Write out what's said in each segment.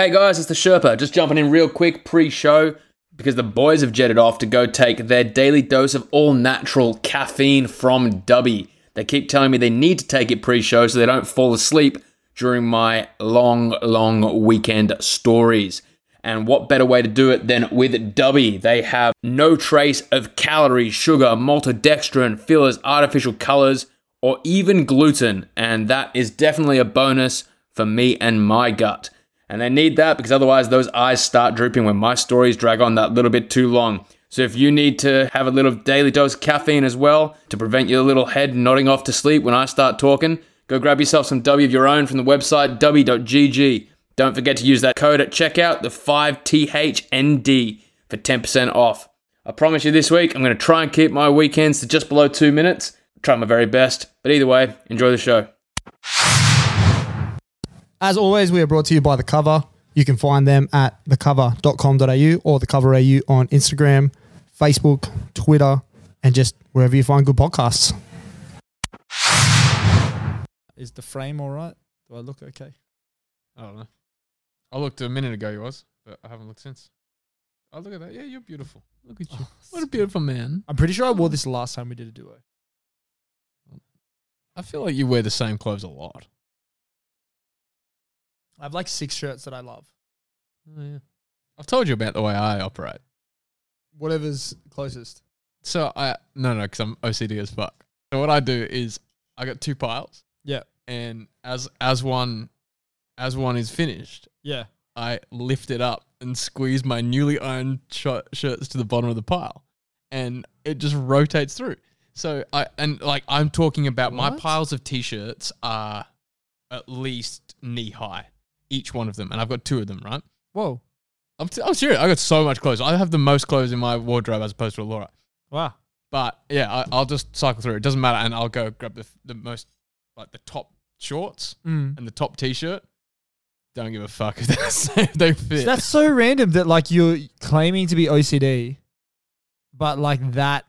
Hey guys, it's the Sherpa. Just jumping in real quick pre show because the boys have jetted off to go take their daily dose of all natural caffeine from Dubby. They keep telling me they need to take it pre show so they don't fall asleep during my long, long weekend stories. And what better way to do it than with Dubby? They have no trace of calories, sugar, maltodextrin, fillers, artificial colors, or even gluten. And that is definitely a bonus for me and my gut. And they need that because otherwise those eyes start drooping when my stories drag on that little bit too long. So if you need to have a little daily dose caffeine as well to prevent your little head nodding off to sleep when I start talking, go grab yourself some Dubby of your own from the website dubby.gg. Don't forget to use that code at checkout, the 5THND, for 10% off. I promise you this week, I'm going to try and keep my weekends to just below two minutes. Try my very best. But either way, enjoy the show. As always, we are brought to you by The Cover. You can find them at thecover.com.au or The Cover AU on Instagram, Facebook, Twitter, and just wherever you find good podcasts. Is the frame all right? Do I look okay? I don't know. I looked a minute ago, you was, but I haven't looked since. Oh, look at that. Yeah, you're beautiful. Look at you. Oh, what a beautiful man. I'm pretty sure I wore this the last time we did a duo. I feel like you wear the same clothes a lot. I have like six shirts that I love. Oh, yeah. I've told you about the way I operate. Whatever's closest. So I no no because I'm OCD as fuck. So what I do is I got two piles, Yeah. and as as one as one is finished, Yeah. I lift it up and squeeze my newly ironed sh- shirts to the bottom of the pile, and it just rotates through. So I and like I'm talking about my piles of t-shirts are at least knee high, each one of them, and I've got two of them. Right? Whoa. I'm, t- I'm serious. I got so much clothes. I have the most clothes in my wardrobe as opposed to Laura. Wow. But yeah, I, I'll just cycle through. It doesn't matter, and I'll go grab the the most like the top shorts Mm. and the top t-shirt. Don't give a fuck if they, if they fit. That's so random that like you're claiming to be OCD, but like that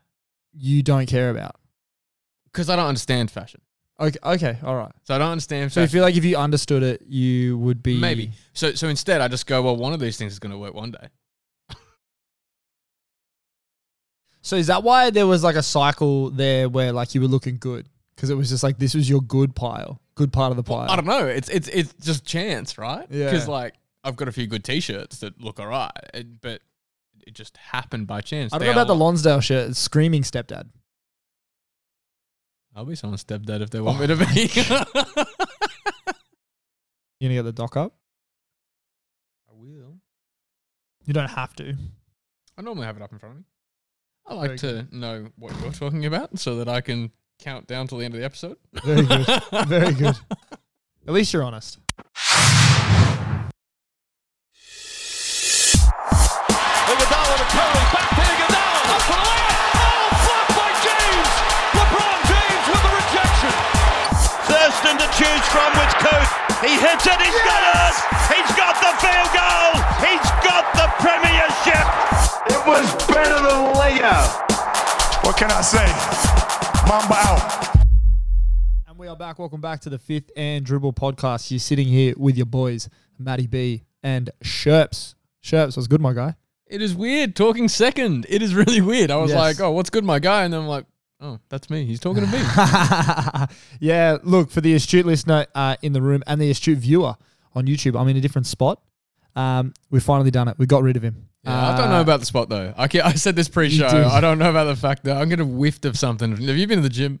you don't care about. because I don't understand fashion. Okay. Okay. All right. So I don't understand So you feel like if you understood it, you would be Maybe. So so instead, I just go, well, one of these things is going to work one day. So is that why there was like a cycle there where like you were looking good because it was just like this was your good pile, good part of the pile. I don't know. It's it's it's just chance, right? Yeah. Because like I've got a few good t-shirts that look alright, but it just happened by chance. I don't They know about are the Lonsdale shirt. It's screaming stepdad. I'll be someone's stepdad if they want me to be. You gonna get the dock up? I will. You don't have to. I normally have it up in front of me. I Very like to know what you're talking about so that I can count down till the end of the episode. Very good. Very good. At least you're honest. Choose from with Coach. He hits it. He's got it. He's got the field goal. He's got the premiership. It was better than layup. What can I say? Mamba out. And we are back. Welcome back to the fifth and dribble podcast. You're sitting here with your boys, Matty B and Sherps. Sherps was good, my guy. It is weird talking second. It is really weird. I was Yes. like, oh, what's good, my guy? And then I'm like, oh, that's me. He's talking to me. yeah, look, for the astute listener uh, in the room and the astute viewer on YouTube, I'm in a different spot. Um, we've finally done it. We got rid of him. Yeah, I don't know Uh, about the spot though. I, I said this pre-show. did. I don't know about the fact that I'm getting whiffed of something. Have you been to the gym?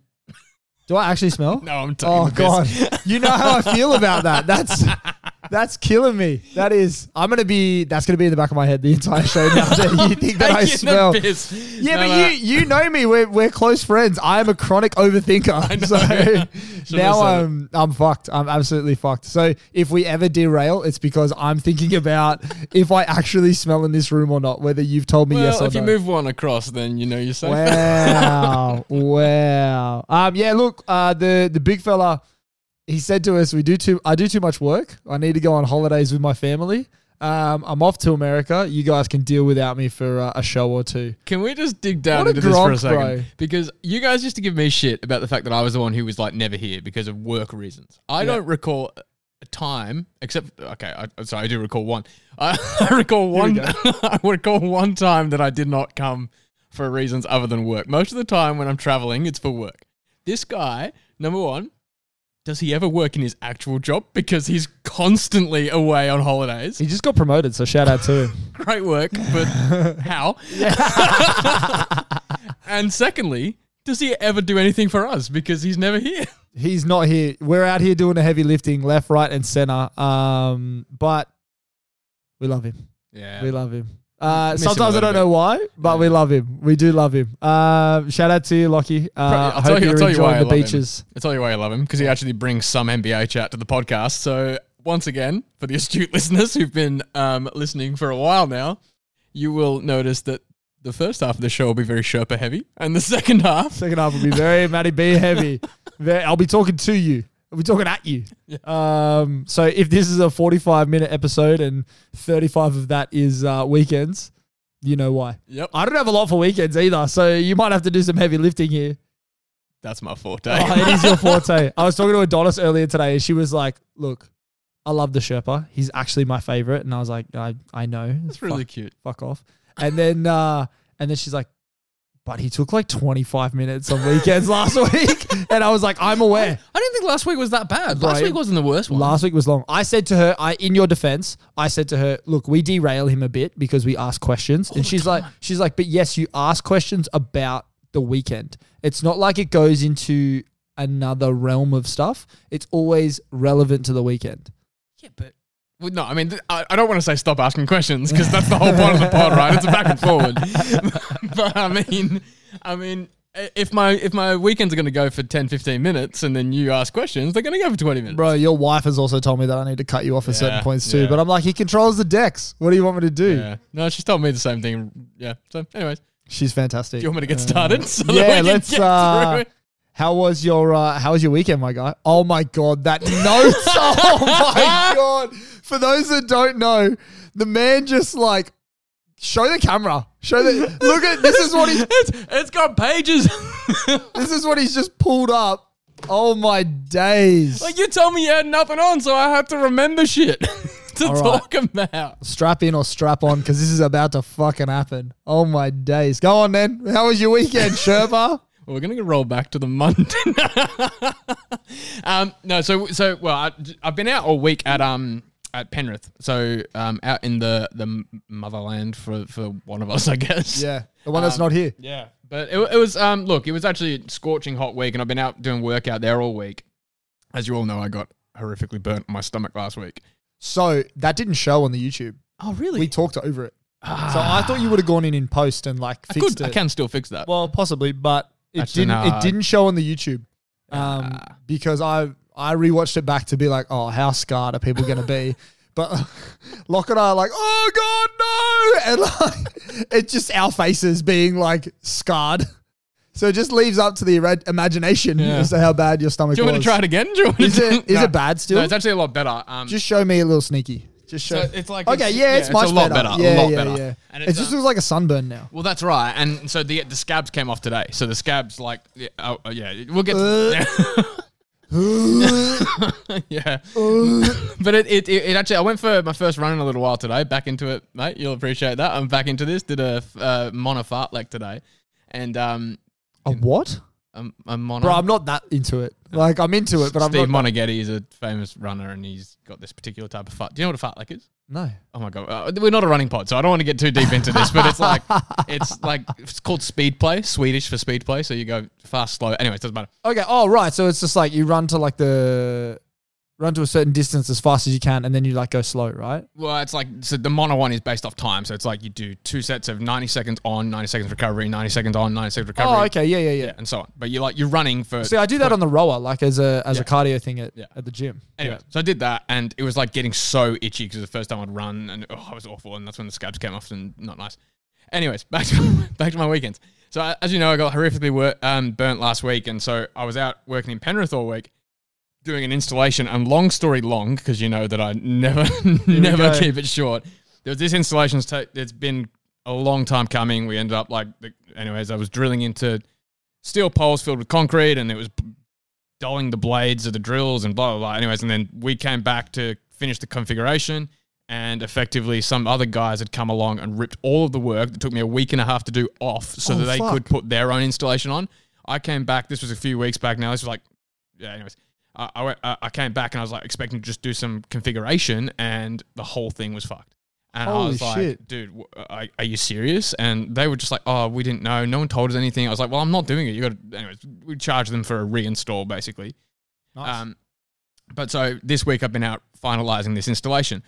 Do I actually smell? No, I'm taking Oh god, you know how I feel about that. That's that's killing me. That is, I'm gonna be. That's gonna be in the back of my head the entire show now. That you think that I Taking the smell? piss. Yeah, No, but no. you you know me. We're we're close friends. I am a chronic overthinker. So now said it. I'm I'm fucked. I'm absolutely fucked. So if we ever derail, it's because I'm thinking about if I actually smell in this room or not. Whether you've told me Well, yes or not. if no. you move one across, then you know you're safe. Wow, wow. Um, yeah. Look, uh, the the big fella, he said to us, "We do too. I do too much work. I need to go on holidays with my family. Um, I'm off to America. You guys can deal without me for uh, a show or two. Can we just dig down What a into this for a gronk, second? bro. Because you guys used to give me shit about the fact that I was the one who was like never here because of work reasons. I don't recall a time, except okay, I, sorry, I do recall one. I, I recall one. I recall one time that I did not come for reasons other than work. Most of the time when I'm traveling, it's for work. This guy, number one, does he ever work in his actual job? Because he's constantly away on holidays. He just got promoted, so shout out to him. Great work, but how? and secondly, does he ever do anything for us? Because he's never here. He's not here. We're out here doing the heavy lifting, left, right, and center. Um, but we love him. Yeah. We love him. Uh, Miss him a sometimes I don't know why, but we love him. We do love him. Um, shout out to you, Lockie. Uh, I'll I tell hope you- I'll tell you why enjoying I the love him. beaches. I'll tell you why I love him because he actually brings some NBA chat to the podcast. So once again, for the astute listeners who've been um, listening for a while now, you will notice that the first half of the show will be very Sherpa heavy, and the second half, Second half will be very Matty B heavy. I'll be talking to you. Be talking at you. Um, so if this is a 45 minute episode and 35 of that is uh, weekends, you know why. yep, I don't have a lot for weekends either, so you might have to do some heavy lifting here. that's my forte. Oh, it is your forte. I was talking to Adonis earlier today, and she was like, "Look, I love the Sherpa. He's actually my favorite." And I was like, "I I know. That's really cute. fuck off." And then uh, and then she's like, "But he took like 25 minutes on weekends last week," and I was like, "I'm aware." I didn't think last week was that bad. Last Right. week wasn't the worst one. Last week was long. I said to her, I in your defense, I said to her, look, we derail him a bit because we ask questions. and she's like, she's like, but yes, you ask questions about the weekend. It's not like it goes into another realm of stuff. It's always relevant to the weekend. yeah, but. No, I mean, I, I don't want to say stop asking questions because that's the whole point of the pod, right? It's a back and forward. but I mean, I mean, if my if my weekends are going to go for 10, 15 minutes and then you ask questions, they're going to go for 20 minutes. Bro, your wife has also told me that I need to cut you off at certain Yeah, points too. yeah. But I'm like, he controls the decks. What do you want me to do? Yeah. No, she's told me the same thing. Yeah. So, anyways, do She's fantastic. you want me to get started? So that yeah, we can let's, get uh, through it? How was your uh, How was your weekend, my guy? Oh my god, that note! oh my god! For those that don't know, the man just like show the camera. Show the look at this is what he It's, it's got pages. this is what he's just pulled up. Oh my days! like you told me you had nothing on, so I had to remember shit to All right. talk about. strap in or strap on because this is about to fucking happen. Oh my days! Go on, then. How was your weekend, Sherpa? Well, we're gonna roll back to the Monday. um, no, so so well, I, I've been out all week at um at Penrith, so um out in the the motherland for for one of us, I guess. yeah, the one that's Um, not here. Yeah, but it, it was um look, it was actually a scorching hot week, and I've been out doing work out there all week. As you all know, I got horrifically burnt my stomach last week. So that didn't show on the YouTube. Oh, really? We talked over it. So I thought you would have gone in in post and like I, fixed could, I can still fix that. Well, possibly, but it Actually, didn't. no, I- it didn't show on the YouTube um, Ah. because I I rewatched it back to be like, oh, how scarred are people going to be? But Locke and I are like, oh god, no, and like it's just our faces being like scarred. So it just leaves up to the ira- imagination Yeah. as to how bad your stomach Do you want was. to try it again? Do you want Is to- it is it bad still? No, it's actually a lot better. Um, just show me a little sneaky. Just show. So it's like okay, it's- yeah, yeah, it's much a lot better. better, a Yeah, lot yeah, better. yeah. And it it's, just um, looks like a sunburn now. Well, that's right, and so the the scabs came off today. So the scabs, like, yeah, oh, oh, yeah, we'll get. yeah, but it, it it actually I went for my first run in a little while today. Back into it, mate. You'll appreciate that. I'm back into this. Did a uh, Mona fartlek today, and um, a what? a, a mono. Bro, I'm not that into it. Like I'm into it, but I'm Steve not. Moneghetti is a famous runner, and he's got this particular type of fart. Do you know what a fartlek is? no. Oh my god, uh, we're not a running pod, so I don't want to get too deep into this. But it's like it's like it's called speed play, Swedish for speed play. So you go fast, slow. Anyways, doesn't matter. Okay. Oh, right. So it's just like you run to like the run to a certain distance as fast as you can, and then you like go slow, right? Well, it's like so the Mona one is based off time, so it's like you do two sets of ninety seconds on, ninety seconds recovery, ninety seconds on, ninety seconds recovery. Oh, okay. Yeah, yeah, yeah. yeah and so on. But you're like you're running for. See, I do that on the rower, like as a as a cardio thing at, Yeah. at the gym. Anyway, so I did that, and it was like getting so itchy because the first time I'd run, and oh, it was awful, and that's when the scabs came off, and not nice. Anyways, back to back to my weekends. So uh, as you know, I got horrifically wor- um, burnt last week, and so I was out working in Penrith all week, doing an installation. And long story long, because you know that I never never keep it short. There was this installation. ta- It's been a long time coming. We ended up like, anyways, I was drilling into steel poles filled with concrete, and it was dulling the blades of the drills and blah blah blah. Anyways, and then we came back to finish the configuration, and effectively some other guys had come along and ripped all of the work that took me a week and a half to do off, so Oh, that they fuck. could put their own installation on. I came back. This was a few weeks back now. This was like, yeah. Anyways, I I, went, I came back and I was like expecting to just do some configuration, and the whole thing was fucked. And I was like, shit. dude, w- are, are you serious? And they were just like, oh, we didn't know. No one told us anything. I was like, well, I'm not doing it. You got to, anyways, we charge them for a reinstall basically. Nice. Um, but so this week I've been out finalizing this installation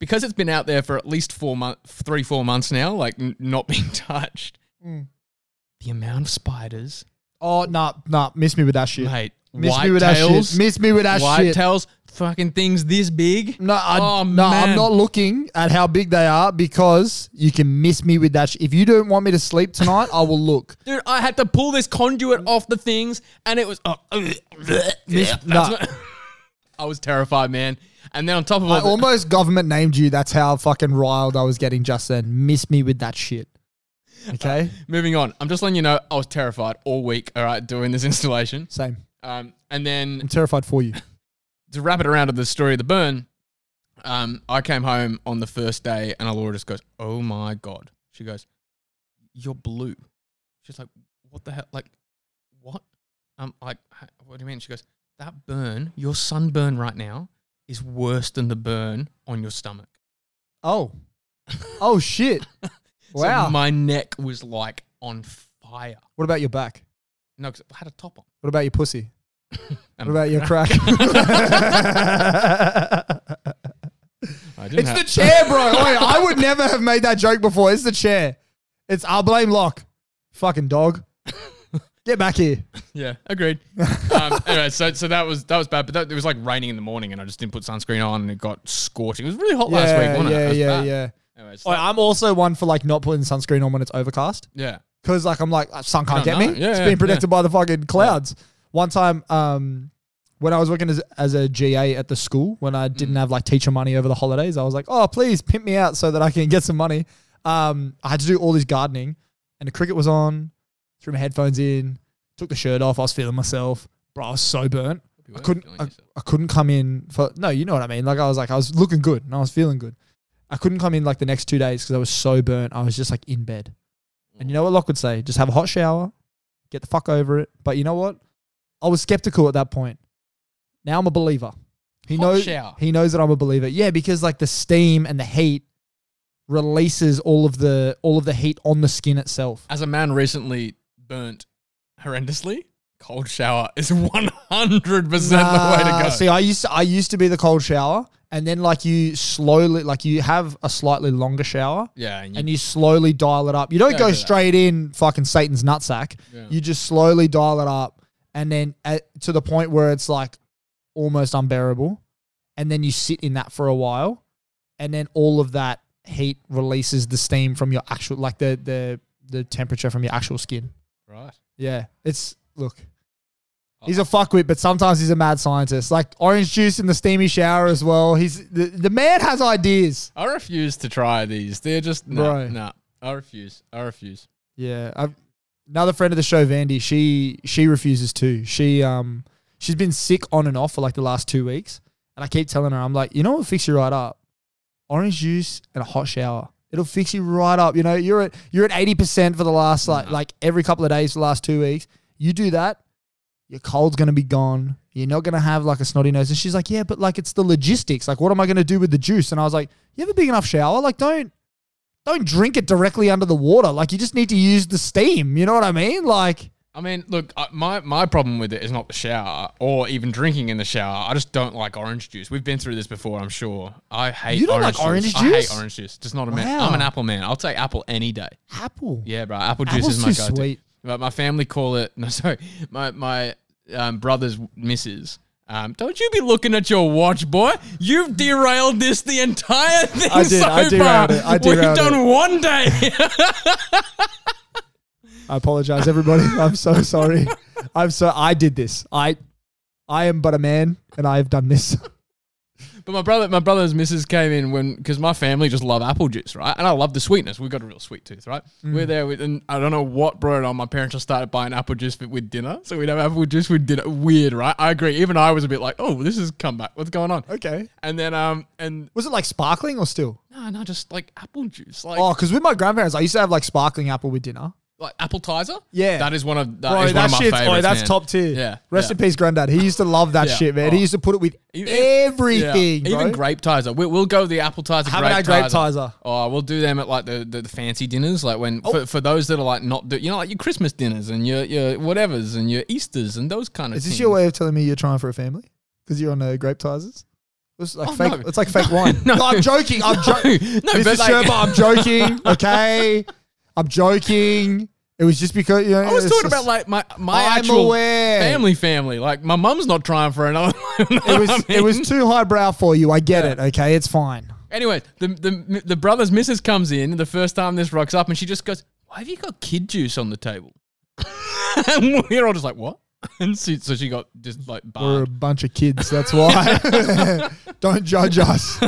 because it's been out there for at least four months, three, four months now, like n- not being touched. Mm. The amount of spiders, oh, nah, nah. Miss me with that shit. mate, Miss white me with that tails, shit. Miss me with that white shit. tails, fucking things this big. No, I, Oh, no, man. I'm not looking at how big they are because you can miss me with that. Sh- if you don't want me to sleep tonight, I will look. Dude, I had to pull this conduit off the things, and it was. Oh, yeah, nah. what- I was terrified, man. And then on top of I all, the- almost government named you. That's how fucking riled I was getting just then. Miss me with that shit. Okay, moving on, I'm just letting you know I was terrified all week. All right, doing this installation. same. Um, and then I'm terrified for you. to wrap it around to the story of the burn, um, I came home on the first day and Laura just goes, Oh my God. She goes, You're blue. She's like, What the hell? Like, what? I'm like, What do you mean? She goes, That burn, your sunburn right now, is worse than the burn on your stomach. Oh, oh shit! So Wow. my neck was like on fire. what about your back? No, 'cause I had a top on. What about your pussy? What about your crack? It's the chair, bro. Oi, I would never have made that joke before. It's the chair. It's I'll blame Locke. Fucking dog. Get back here. Yeah, agreed. um, anyway, so so that was that was bad, but that, it was like raining in the morning, and I just didn't put sunscreen on, and it got scorching. It was really hot last week, yeah, wasn't it? It yeah, was yeah, bad. yeah. Anyways, Oi, I'm also one for like not putting sunscreen on when it's overcast. yeah, Because like I'm like sun can't get know. me. Yeah, it's yeah, being protected yeah. by the fucking clouds. One time, um, when I was working as, as a GA at the school, when I Mm. didn't have like teacher money over the holidays, I was like, oh please pimp me out so that I can get some money. Um, I had to do all this gardening, and the cricket was on. Threw my headphones in, took the shirt off. I was feeling myself, bro. I was so burnt. I couldn't. I. I couldn't come in for no. You know what I mean? Like I was like I was looking good and I was feeling good. I couldn't come in like the next two days because I was so burnt. I was just like in bed. And you know what Locke would say? Just have a hot shower, get the fuck over it. But you know what? I was skeptical at that point. Now I'm a believer. He Hot knows. shower? He knows that I'm a believer. Yeah, because like the steam and the heat releases all of the all of the heat on the skin itself. As a man recently burnt horrendously, cold shower is one hundred percent the way to go. See, I used to, I used to be the cold shower, and then like you slowly, like you have a slightly longer shower, yeah, and you, and you slowly dial it up. You don't Yeah, go straight in fucking Satan's nutsack. Yeah. You just slowly dial it up, and then at, to the point where it's like almost unbearable, and then you sit in that for a while, and then all of that heat releases the steam from your actual, like the the the temperature from your actual skin. right. Yeah, it's look. He's a fuckwit, but sometimes he's a mad scientist. Like orange juice in the steamy shower as well. He's the, the man has ideas. I refuse to try these. They're just no, Bro. no. I refuse. I refuse. Yeah, I've, another friend of the show, Vandy. She she refuses too. She um she's been sick on and off for like the last two weeks, and I keep telling her, I'm like, you know what, fix you right up. Orange juice and a hot shower. It'll fix you right up. You know, you're at you're at eighty percent for the last like like every couple of days for the last two weeks. You do that, your cold's gonna be gone. You're not gonna have like a snotty nose. And she's like, yeah, but like it's the logistics. Like, what am I gonna do with the juice? And I was like, you have a big enough shower. Like, don't don't drink it directly under the water. Like, you just need to use the steam. You know what I mean? Like, I mean, look, my my problem with it is not the shower or even drinking in the shower. I just don't like orange juice. We've been through this before, I'm sure. I hate You don't orange like orange juice. I hate orange juice. Just not a man. I'm an apple man. I'll take apple any day. apple. Yeah, bro. Apple juice Apple's is my go-to. sweet. But my family call it no, sorry, my my um, brother's missus. Um, don't you be looking at your watch, boy. You've derailed this the entire thing I did, so I far. it, I We've done it. one day. I apologize, everybody. I'm so sorry. I'm so. I did this. I, I am but a man, and I have done this. But my brother, my brother's missus came in when because my family just love apple juice, right? And I love the sweetness. We've got a real sweet tooth, right? Mm. We're there with, and I don't know what brought it on. My parents just started buying apple juice with, dinner, so we'd have apple juice with dinner. Weird, right? I agree. Even I was a bit like, oh, this has come back. What's going on? Okay. And then, um, and Was it like sparkling or still? no, no, just like apple juice, like Oh, because with my grandparents, I used to have like sparkling apple with dinner. Like Appletiser. Yeah. that is one of that Bro, is that one of my shit's favorites. oh, that's man. top tier. Yeah, Rest in peace, granddad. He used to love that Yeah. shit, man. Oh. He used to put it with Even- everything. Even bro. Grapetiser. We, we'll go with the Appletiser. Haven't had grape Grapetiser. Oh, we'll do them at like the, the, the fancy dinners, like when for, for those that are like not do, you know like your Christmas dinners and your your whatevers and your Easters and those kind of. Things. Is this your way of telling me you're trying for a family? Because you're on uh, Grapetisers? It's like Oh, fake. no. It's like fake wine. No. No, I'm joking. I'm joking. No, Mrs. but like- Sherpa, I'm joking. Okay, I'm joking. It was just because you know. I was talking just- about like my my I'm actual aware. family family. Like my mum's not trying for another. It was it was too highbrow for you. I get Yeah. it. Okay, it's fine. Anyway, the, the the brother's missus comes in the first time this rocks up, and she just goes, "Why have you got kid juice on the table?" and we're all just like, "What?" And so, so she got just like We're a bunch of kids. That's why. Don't judge us.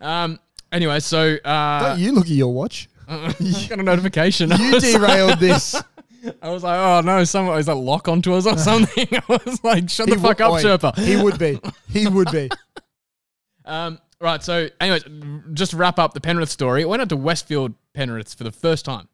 Um. Anyway, so uh, Don't you look at your watch. Got a notification. I You like- derailed this. I was like, oh no, someone is that lock onto us or something. I was like, shut the He fuck up, oi, Sherpa. He would be. He would be. Um, right. So, anyways, just to wrap up the Penrith story. I went out to Westfield Penrith for the first time.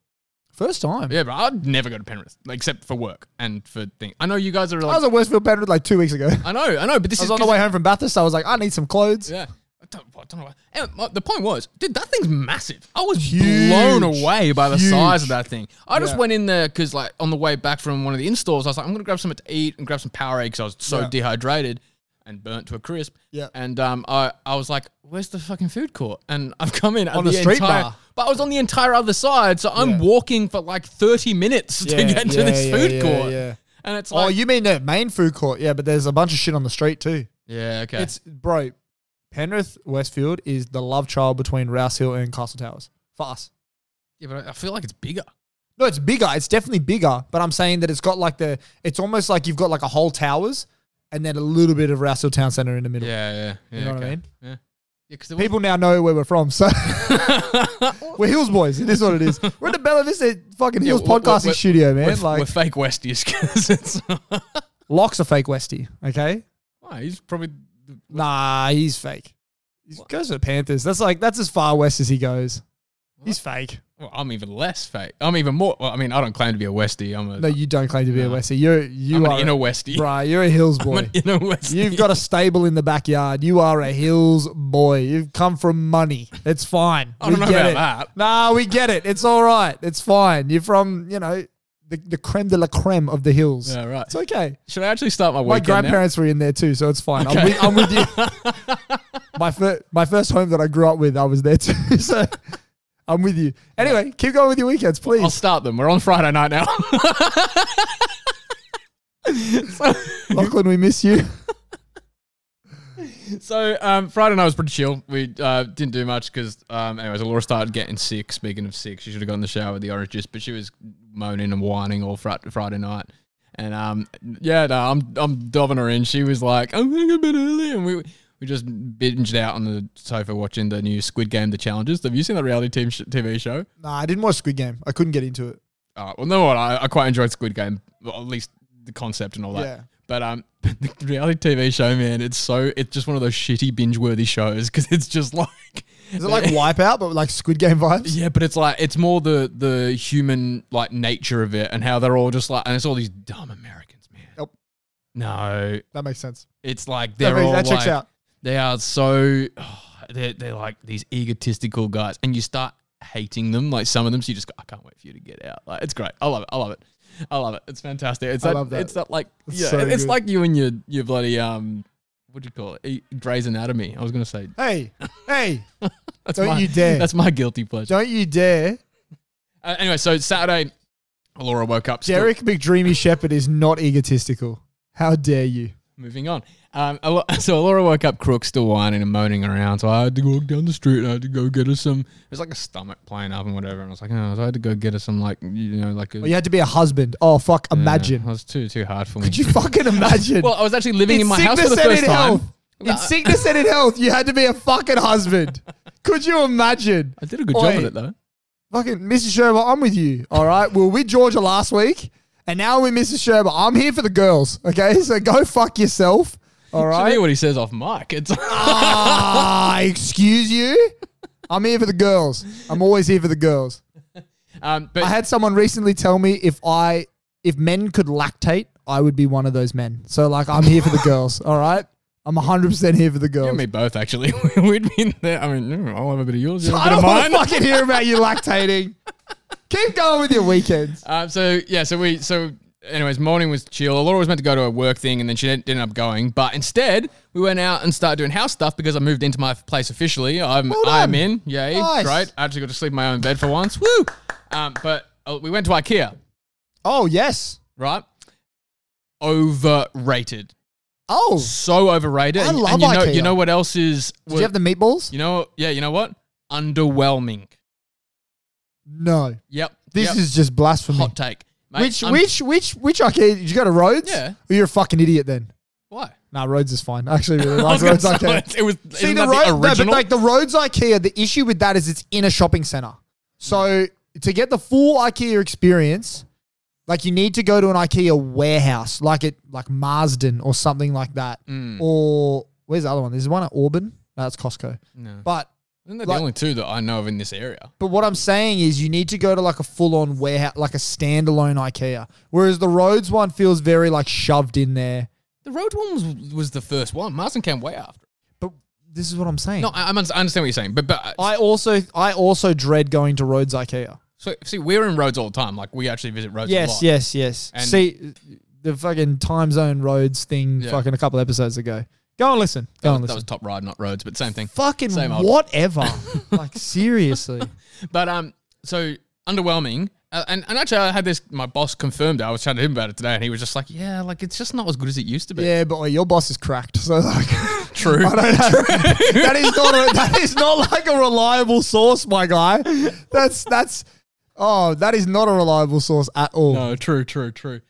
First time. Yeah, but I'd never go to Penrith like, except for work and for things. I know you guys are like. I was at Westfield Penrith like two weeks ago. I I know, I know, but this was is on the way home from Bathurst. I was like, I need some clothes. Yeah. I don't, I don't know. Why. Anyway, my- the point was, dude, that thing's massive. I was Huge. blown away by the Huge. size of that thing. I just Yeah. went in there because, like, on the way back from one of the installs, I was like, I'm gonna grab something to eat and grab some Powerade because I was so Yeah. dehydrated and burnt to a crisp. Yeah. And um, I, I was like, "Where's the fucking food court?" And I've come in On the street entire, bar. but I was on the entire other side, so I'm Yeah. walking for like 30 minutes to Yeah, get to yeah, this yeah, food yeah, court. yeah. And it's Oh, like, you mean the main food court? Yeah, but there's a bunch of shit on the street too. yeah, okay. It's bro, Penrith Westfield is the love child between Rouse Hill and Castle Towers for us. yeah, but I feel like it's bigger. No, it's bigger. It's definitely bigger. But I'm saying that it's got like the. It's almost like you've got like a whole towers, and then a little bit of Rouse Hill Town Centre in the middle. Yeah, yeah, yeah. You know what I mean? Yeah. Yeah, because People now know where we're from, so we're Hills boys. It is what it is. We're in the Bella Vista fucking Hills we're- podcasting we're- studio, man. we're, like we're fake Westies because it's. Locke's a fake Westie. Okay, Why, he's probably. Nah, he's fake. He goes to the Panthers. That's like that's as far west as he goes. He's fake. Well, I'm even less fake. I'm even more. Well, I mean, I don't claim to be a Westie. I'm a. No, you don't claim to be a. Westie. You're you I'm are an inner Westie. Right, you're a Hills I'm boy. an inner Westie. You've got a stable in the backyard. You are a Hills boy. You've come from money. It's fine. I don't know about it. that. Nah, we get it. It's all right. It's fine. You're from, you know, the, the creme de la creme of the hills. Yeah, right. It's okay. Should I actually start my My weekend now? grandparents were in there too, so it's fine. I'm, with, I'm with you. my, fir- my first home that I grew up with, I was there too. So I'm with you. Anyway, keep going with your weekends, please. I'll start them. We're on Friday night now. Lachlan, we miss you. So um, Friday night was pretty chill. We uh, didn't do much because, um, anyways, Laura started getting sick. Speaking of sick, she should have gone in the shower with the orange juice, but she was moaning and whining all fr- Friday night. And um, yeah, no, I'm I'm doving her in. She was like, "I'm going a bit early," and we we just binged out on the sofa watching the new Squid Game: The Challenges. Have you seen that reality team sh- TV show? Nah, I didn't watch Squid Game. I couldn't get into it. Uh, well, no, what I, I quite enjoyed Squid Game, well, at least the concept and all that. Yeah. But um, the reality TV show, man, it's so it's just one of those shitty binge-worthy shows because it's just like Is it like Wipeout, but like Squid Game vibes? yeah, but it's like it's more the the human like nature of it and how they're all just like and it's all these dumb Americans, man. Yep. No, That makes sense. it's like That, they're makes, all that checks like, out. They are so oh, they're they're like these egotistical guys, and you start hating them. Like some of them, so you just go, I can't wait for you to get out. Like it's great. I love it. I love it. I love it. It's fantastic. It's I that, love that. It's that like It's yeah. so it's good. like you and your your bloody um. What do you call it? E- Grey's Anatomy. I was gonna say Hey, hey, that's Don't my, you dare. That's my guilty pleasure. don't you dare. Uh, anyway, so Saturday, Laura woke up. still- Derek McDreamy Shepherd is not egotistical. How dare you? Moving on. Um, so Laura woke up crook, still whining and moaning around. So I had to go down the street. and I had to go get her some. It was like a stomach playing up and whatever. And I was like, oh, so I had to go get her some like you know like a. Well, you had to be a husband. Oh fuck! Yeah, Imagine. it was too too hard for me. Could you fucking imagine? well, I was actually living in It's my house for the sickness and first in time. health. In sickness and in health, you had to be a fucking husband. Could you imagine? I did a good Oi. job at it though. Fucking Mrs. Sherpa, I'm with you. All right. We were with Georgia last week, and now we're Mrs. Sherpa. I'm here for the girls. Okay. So go fuck yourself. All Should hear what he says off mic. It's Ah, excuse you? I'm here for the girls. I'm always here for the girls. um, but I had someone recently tell me if I if men could lactate, I would be one of those men. So like I'm here for the girls, all right? I'm 100% here for the you girls. and me both actually. We'd been there. I mean, mm, I'll have a bit of yours. You I a bit don't want to fucking hear about you lactating. Keep going with your weekends. Um, so yeah, so we so anyways, morning was chill. Laura was meant to go to a work thing, and then she didn't, ended up going. But instead, we went out and started doing house stuff because I moved into my place officially. I'm Well I'm in. Yay, Nice. great. I actually got to sleep in my own bed for once. Woo! Um, but uh, we went to IKEA, Oh, yes. right? Overrated. Oh, So overrated. I and, love and you know, IKEA. you know what else is? did you have the meatballs? you know, yeah, you know what? Underwhelming. No. Yep. This yep. is just blasphemy. hot take. Mate, which I'm- which which which arcade did you go to Rhodes? Yeah. Or you're a fucking idiot then. Why? Nah, Rhodes is fine. I actually really I like was Rhodes say, Arcade. It was See isn't the that road, the no, but original. like the Rhodes IKEA, the issue with that is it's in a shopping center. So to get the full IKEA experience, like you need to go to an IKEA warehouse, like it like Marsden or something like that. Mm. Or where's the other one? There's one at Auburn. That's Costco. no. But Isn't that like- the only two that I know of in this area? but what I'm saying is you need to go to like a full on warehouse, like a standalone IKEA. Whereas the Rhodes one feels very like shoved in there. The road one was, was the first one. Marsden came way after. But this is what I'm saying. No, I, I'm- understand what you're saying, but but uh, I also I also dread going to Rhodes IKEA. so see, we're in Rhodes all the time. Like we actually visit Rhodes. a Yes, lot. yes, yes. And- See the fucking time zone Rhodes thing Yeah. fucking a couple episodes ago. Go and listen. That Go was, and that listen. was Top Ryde, not Rhodes, but same thing. fucking same old. whatever. like seriously. But um, so underwhelming. Uh, and, and actually, I had this. My boss confirmed it. I was chatting to him about it today, and he was just like, "Yeah, like it's just not as good as it used to be." Yeah, but your boss is cracked. So like true. I don't have, that is not a, that is not like a reliable source, my guy. That's that's oh, that is not a reliable source at all. No, true, true, true.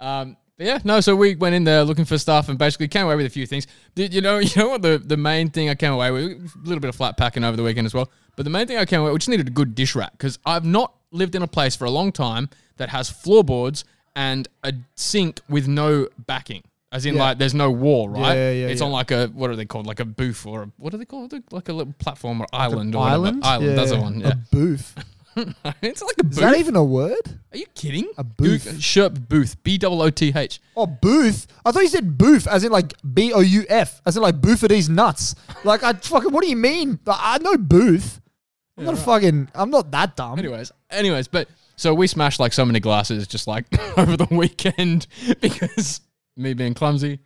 Um, but yeah, no. So we went in there looking for stuff and basically came away with a few things. Did you know? You know what the the main thing I came away with? A little bit of flat packing over the weekend as well. But the main thing I came away, with, we just needed a good dish rack because I've not lived in a place for a long time that has floorboards and a sink with no backing. As in, Yeah. like, there's no wall, right? Yeah, yeah, it's yeah. on like a what are they called? Like a booth or a, what are they called? Like a little platform or island or Island? whatever. Island. That's the Yeah. one. A booth. it's like a booth. Is that even a word? Are you kidding? A booth. Goog- Sherp booth. B O O T H. Oh, booth. I thought you said booth, as in like B O U F, as in like booth for these nuts. Like, I fucking, what do you mean? I know booth. I'm not a fucking, I'm not that dumb. Anyways, anyways, but so we smashed like so many glasses just like over the weekend because me being clumsy,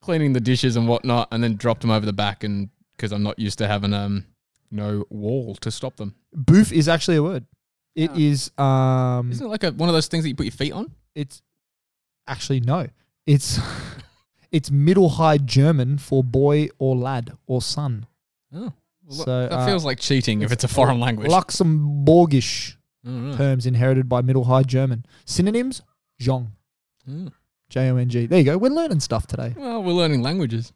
cleaning the dishes and whatnot, and then dropped them over the back and because I'm not used to having um no wall to stop them. Booth is actually a word. It is, um, Isn't it like a, one of those things that you put your feet on? it's actually no. It's, it's middle high German for boy or lad or son. Oh, well, So, that uh, feels like cheating if it's a foreign language. Luxembourgish I don't terms inherited by middle high German. Synonyms, Jong. Mm. J O N G. There you go. We're learning stuff today. Well, we're learning languages.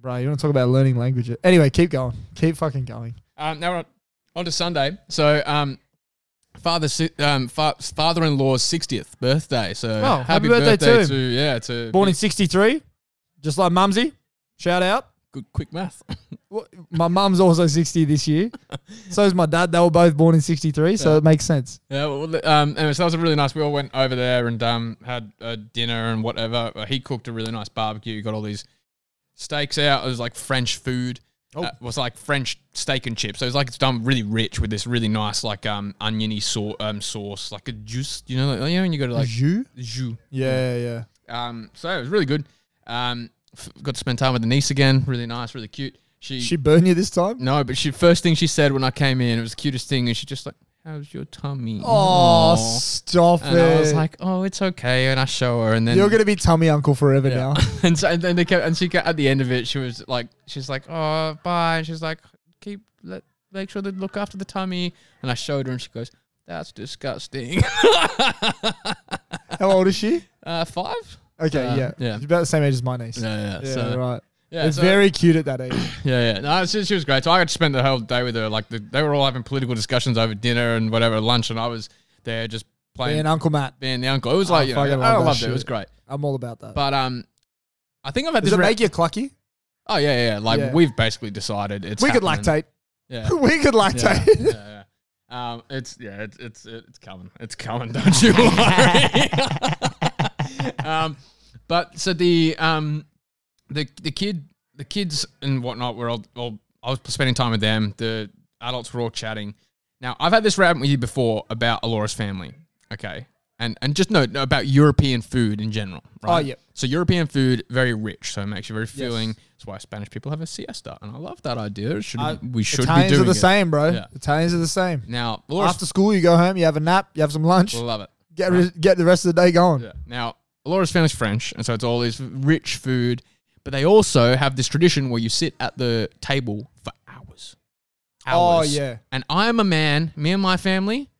Bro, you want to talk about learning languages? Anyway, keep going. Keep fucking going. Um, now we're on, on to Sunday. So, um, father, um, fa- father-in-law's sixtieth birthday. So, Oh, happy birthday to him. to yeah, to Born in 63, just like Mumsy. Shout out. good quick math. My mum's also 60 this year. so is my dad. They were both born in 63, so Yeah. it makes sense. yeah. Well, um, anyway, so that was a really nice. We all went over there and um had a dinner and whatever. He cooked a really nice barbecue. Got all these steaks out. It was like French food. Oh. Uh, it was like French steak and chips. So it was like it's done really rich with this really nice like um oniony sau- um sauce, like a juice. You know, like, you know when you go to like Jus? jus. Yeah, yeah. Um, so it was really good. Um, f- got to spend time with the niece again. Really nice, really cute. She, She burn you this time? no, but she first thing she said when I came in, it was the cutest thing, and she just like, "How's your tummy?" Oh, Aw. stop and it. I was like, "Oh, it's okay," and I show her, and then You're going to be tummy uncle forever now. and, so, and then they kept, and she kept, at the end of it, she was like, she's like, "Oh, bye," and she's like, "Keep let make sure to look after the tummy," and I showed her, and she goes, "That's disgusting." How old is she? uh, five. Okay, Uh, yeah. yeah. She's about the same age as my niece. Yeah, yeah. Yeah, so right. Yeah, it's so- very cute at that age. Yeah, yeah. No, she, she was great. So I got to spend the whole day with her. Like the, they were all having political discussions over dinner and whatever lunch, and I was there just playing, Being Uncle Matt, being the uncle. It was like you know, I love that loved it. It was great. I'm all about that. But um, I think I've had Does this. it re- make you clucky? oh yeah, yeah. yeah. Like Yeah. we've basically decided it's. we could lactate. Yeah. we could yeah, lactate. yeah, yeah. Um, it's yeah, it's it's it's coming. It's coming. Don't you worry. um, but so the um, the the kid, the kids and whatnot were all, all. I was spending time with them. The adults were all chatting. Now I've had this rant with you before about Alora's family. Okay. And, and just note about European food in general, right? Oh, yeah. So European food very rich, so it makes you very filling. That's why Spanish people have a siesta, and I love that idea. It should Uh, we should Italians be are the it. same, bro. Yeah. Italians are the same. Now, After school, you go home, you have a nap, you have some lunch, love it. get re- get the rest of the day going. Yeah. Now, Laura's family's French, and so it's all this rich food, but they also have this tradition where you sit at the table for hours. Oh yeah, And I am a man, me and my family,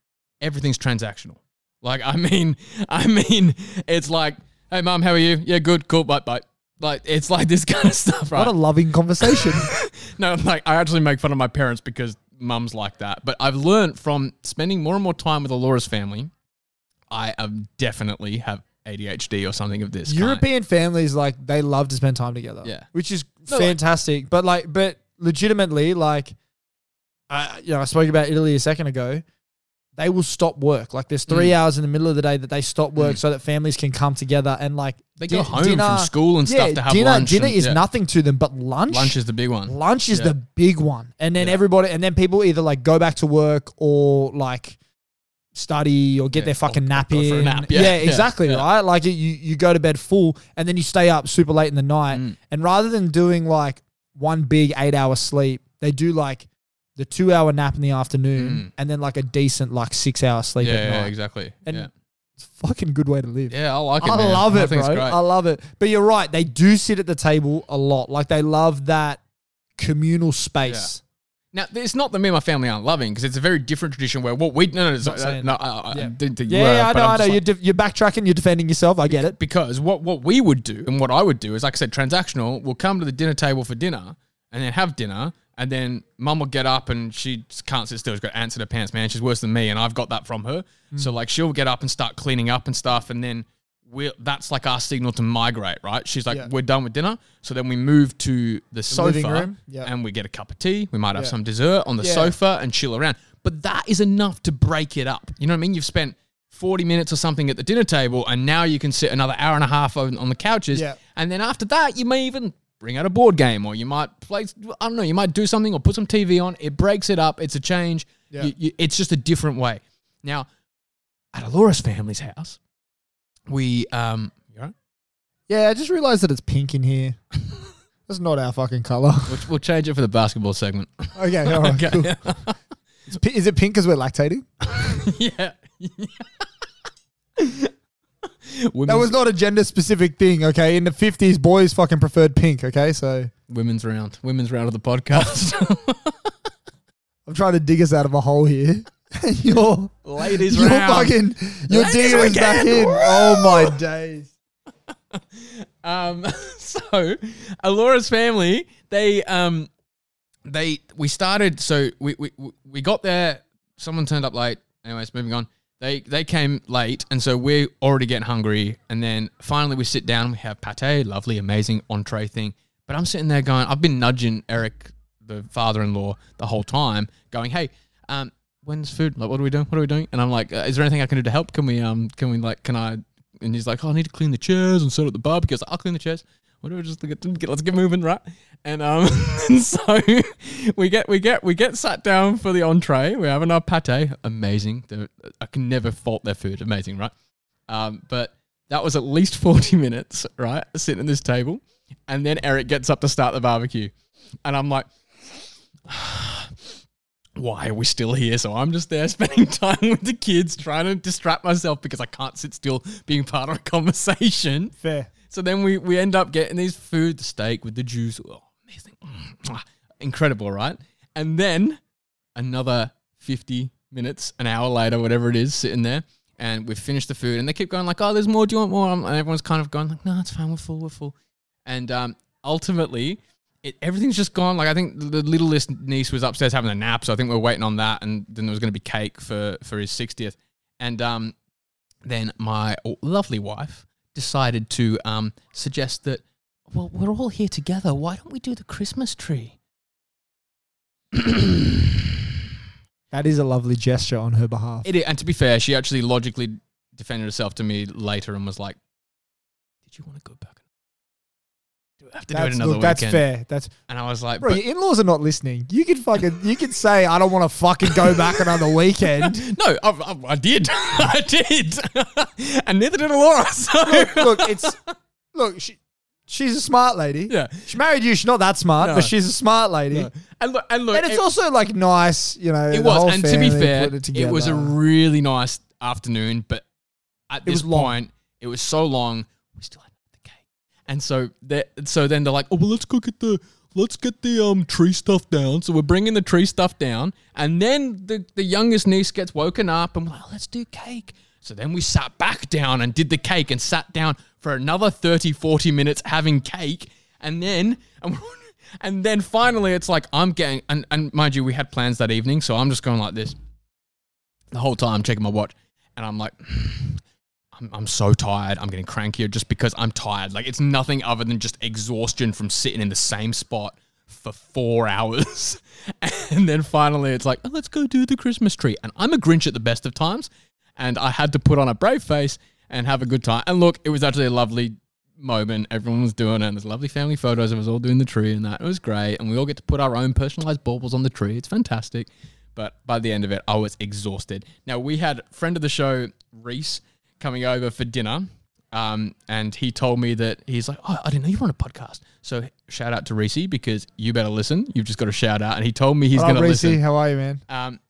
everything's transactional. Like, I mean, I mean, it's like, hey, mom, how are you? Yeah, good, cool, bye, bye. Like, it's like this kind of stuff, right? what a loving conversation. no, like I actually make fun of my parents because mum's like that. But I've learned from spending more and more time with Alora's family, I um, definitely have ADHD or something of this. kind. European families like they love to spend time together. Yeah. which is No, like- fantastic. but like, but legitimately, like, I you know I spoke about Italy a second ago. They will stop work. Like, there's three Mm. hours in the middle of the day that they stop work Mm. so that families can come together and like They go home dinner- from school and stuff to have dinner, lunch. Dinner and- is yeah. nothing to them, but lunch. Lunch is the big one. Lunch is Yeah. the big one, and then Yeah. everybody, and then people either like go back to work or like study or get Yeah, their fucking nap in. nap. Yeah, Yeah, exactly, yeah. right? Like you, you go to bed full, and then you stay up super late in the night, Mm. and rather than doing like one big eight hour sleep, they do like the two hour nap in the afternoon, Mm. and then like a decent like six hour sleep Yeah, at yeah, night. exactly. And yeah. It's a fucking good way to live. yeah, I like it. I man. love it, think bro. I love it. But you're right. They do sit at the table a lot. Like they love that communal space. Now, it's not that me and my family aren't loving because it's a very different tradition where what we no no, no, saying no. I, I, I Yeah. didn't think Yeah, you were, yeah, I know. I'm know. You're, def- you're backtracking. You're defending yourself. I get it. because what what we would do and what I would do is like I said, transactional. We'll come to the dinner table for dinner and then have dinner, and then mum will get up and she can't sit still. She's got ants in her pants, man. She's worse than me, and I've got that from her. Hmm. So like she'll get up and start cleaning up and stuff, and then we that's like our signal to migrate, right? She's like, Yeah. we're done with dinner, so then we move to the, sofa room, yeah. and we get a cup of tea. We might have Yeah. some dessert on the Yeah. sofa and chill around. But that is enough to break it up. You know what I mean? You've spent 40 minutes or something at the dinner table, and now you can sit another hour and a half on, on the couches. Yeah. And then after that, you may even bring out a board game, or you might play, I don't know, you might do something or put some TV on. It breaks it up. It's a change. Yeah. You- you- it's just a different way. Now, at Alora's family's house, we, um, you all right? Yeah, I just realized that it's pink in here. That's not our fucking color. We'll, we'll change it for the basketball segment. Okay, all right. cool. It's pi- is it pink because we're lactating? yeah. That was not a gender specific thing. Okay, in the fifties, boys fucking preferred pink. Okay, so women's round. Women's round of the podcast. I'm trying to dig us out of a hole here. you're Ladies you're round. fucking you're Ladies us back in. Oh my days. Um, so Alora's family, they um, they we started. So we we we got there. Someone turned up late. Anyways, moving on. They they came late, and so we're already getting hungry. And then finally we sit down. We have pate, lovely, amazing entree thing. But I'm sitting there going, I've been nudging Eric, the father-in-law, the whole time, going, hey. Um, when's food? Like, what are we doing? What are we doing? And I'm like, uh, is there anything I can do to help? Can we, um, can we like, can I? And he's like, oh, I need to clean the chairs and set up the barbecue. I was like, I'll clean the chairs. Whatever, just get, get, let's get moving, right? And um, and so we get we get we get sat down for the entree. We're having our pate, amazing. They're- I can never fault their food, amazing, right? Um, but that was at least forty minutes, right, sitting at this table, and then Eric gets up to start the barbecue, and I'm like, why are we still here? So I'm just there spending time with the kids, trying to distract myself because I can't sit still being part of a conversation. Fair. So then we, we end up getting these food, the steak with the juice. Oh, amazing. Incredible, right? And then another 50 minutes, an hour later, whatever it is, sitting there. And we've finished the food. And they keep going like, oh, there's more. Do you want more? And everyone's kind of going like, no, it's fine. We're full. We're full. And um, ultimately, it, everything's just gone. Like I think the littlest niece was upstairs having a nap, so I think we are waiting on that, and then there was going to be cake for for his sixtieth, and um, then my lovely wife decided to um suggest that well we're all here together. Why don't we do the Christmas tree? That is a lovely gesture on her behalf. It, and to be fair, she actually logically defended herself to me later and was like, "Did you want to go back? I have to do it That's, another look, that's weekend?" fair. That's And I was like, bro. "But- Your in-laws are not listening. You could fucking you could say I don't want to fucking go back another weekend. No, I, I, I did. I did. and neither did Laura. So look, it's look. She, she's a smart lady. Yeah. she married you. She's not that smart, No. but she's a smart lady. No. and look, and look, And it's it, also like nice, you know. it was. And to be family fair, put it, was a together. really nice afternoon. But at It this was long. point, it was so long. We still hadn't had the cake. And so, they- so then they're like, "Oh well, let's go get the." Let's get the um tree stuff down. So we're bringing the tree stuff down, and then the, the youngest niece gets woken up, and we're like, let's do cake. So then we sat back down and did the cake, and sat down for another 30, 40 minutes having cake, and then and, and then finally it's like I'm getting and, and mind you, we had plans that evening, so I'm just going like this the whole time, checking my watch, and I'm like. I'm, I'm so tired. I'm getting crankier just because I'm tired. Like it's nothing other than just exhaustion from sitting in the same spot for four hours. and then finally it's like, oh, let's go do the Christmas tree. And I'm a Grinch at the best of times. And I had to put on a brave face and have a good time. And look, it was actually a lovely moment. Everyone was doing it. And there's lovely family photos of us all doing the tree and that. It was great. And we all get to put our own personalized baubles on the tree. It's fantastic. But by the end of it, I was exhausted. Now, we had friend of the show, Reese, coming over for dinner. Um, and he told me that he's like, oh, I didn't know you were on a podcast. So shout out to Reese because you better listen. You've just got to shout out. And he told me he's going to listen. how are you, man? Um,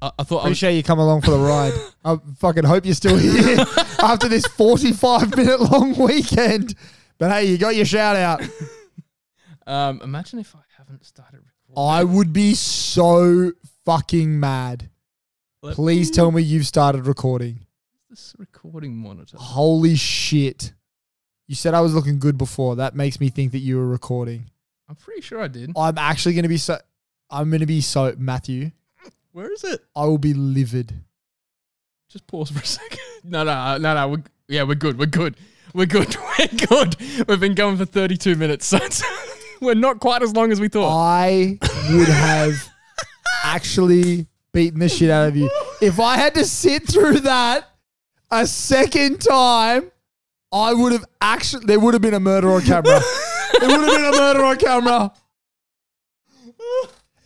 I, I thought I was, Appreciate you come along for the ride. I fucking hope you're still here after this 45 minute long weekend. But hey, you got your shout out. um, imagine if I haven't started recording. I would be so fucking mad. Let- Please tell me you've started recording. This recording monitor. Holy shit. You said I was looking good before. That makes me think that you were recording. I'm pretty sure I did. I'm actually going to be so. I'm going to be so. Matthew, Where is it? I will be livid. Just pause for a second. No, no, uh, no, no. We're, yeah, we're good. We're good. We're good. We're good. We've been going for 32 minutes, so it's, we're not quite as long as we thought. I would have actually beaten the shit out of you. If I had to sit through that a second time, I would have actually, there would have been a murder on camera. there would have been a murder on camera.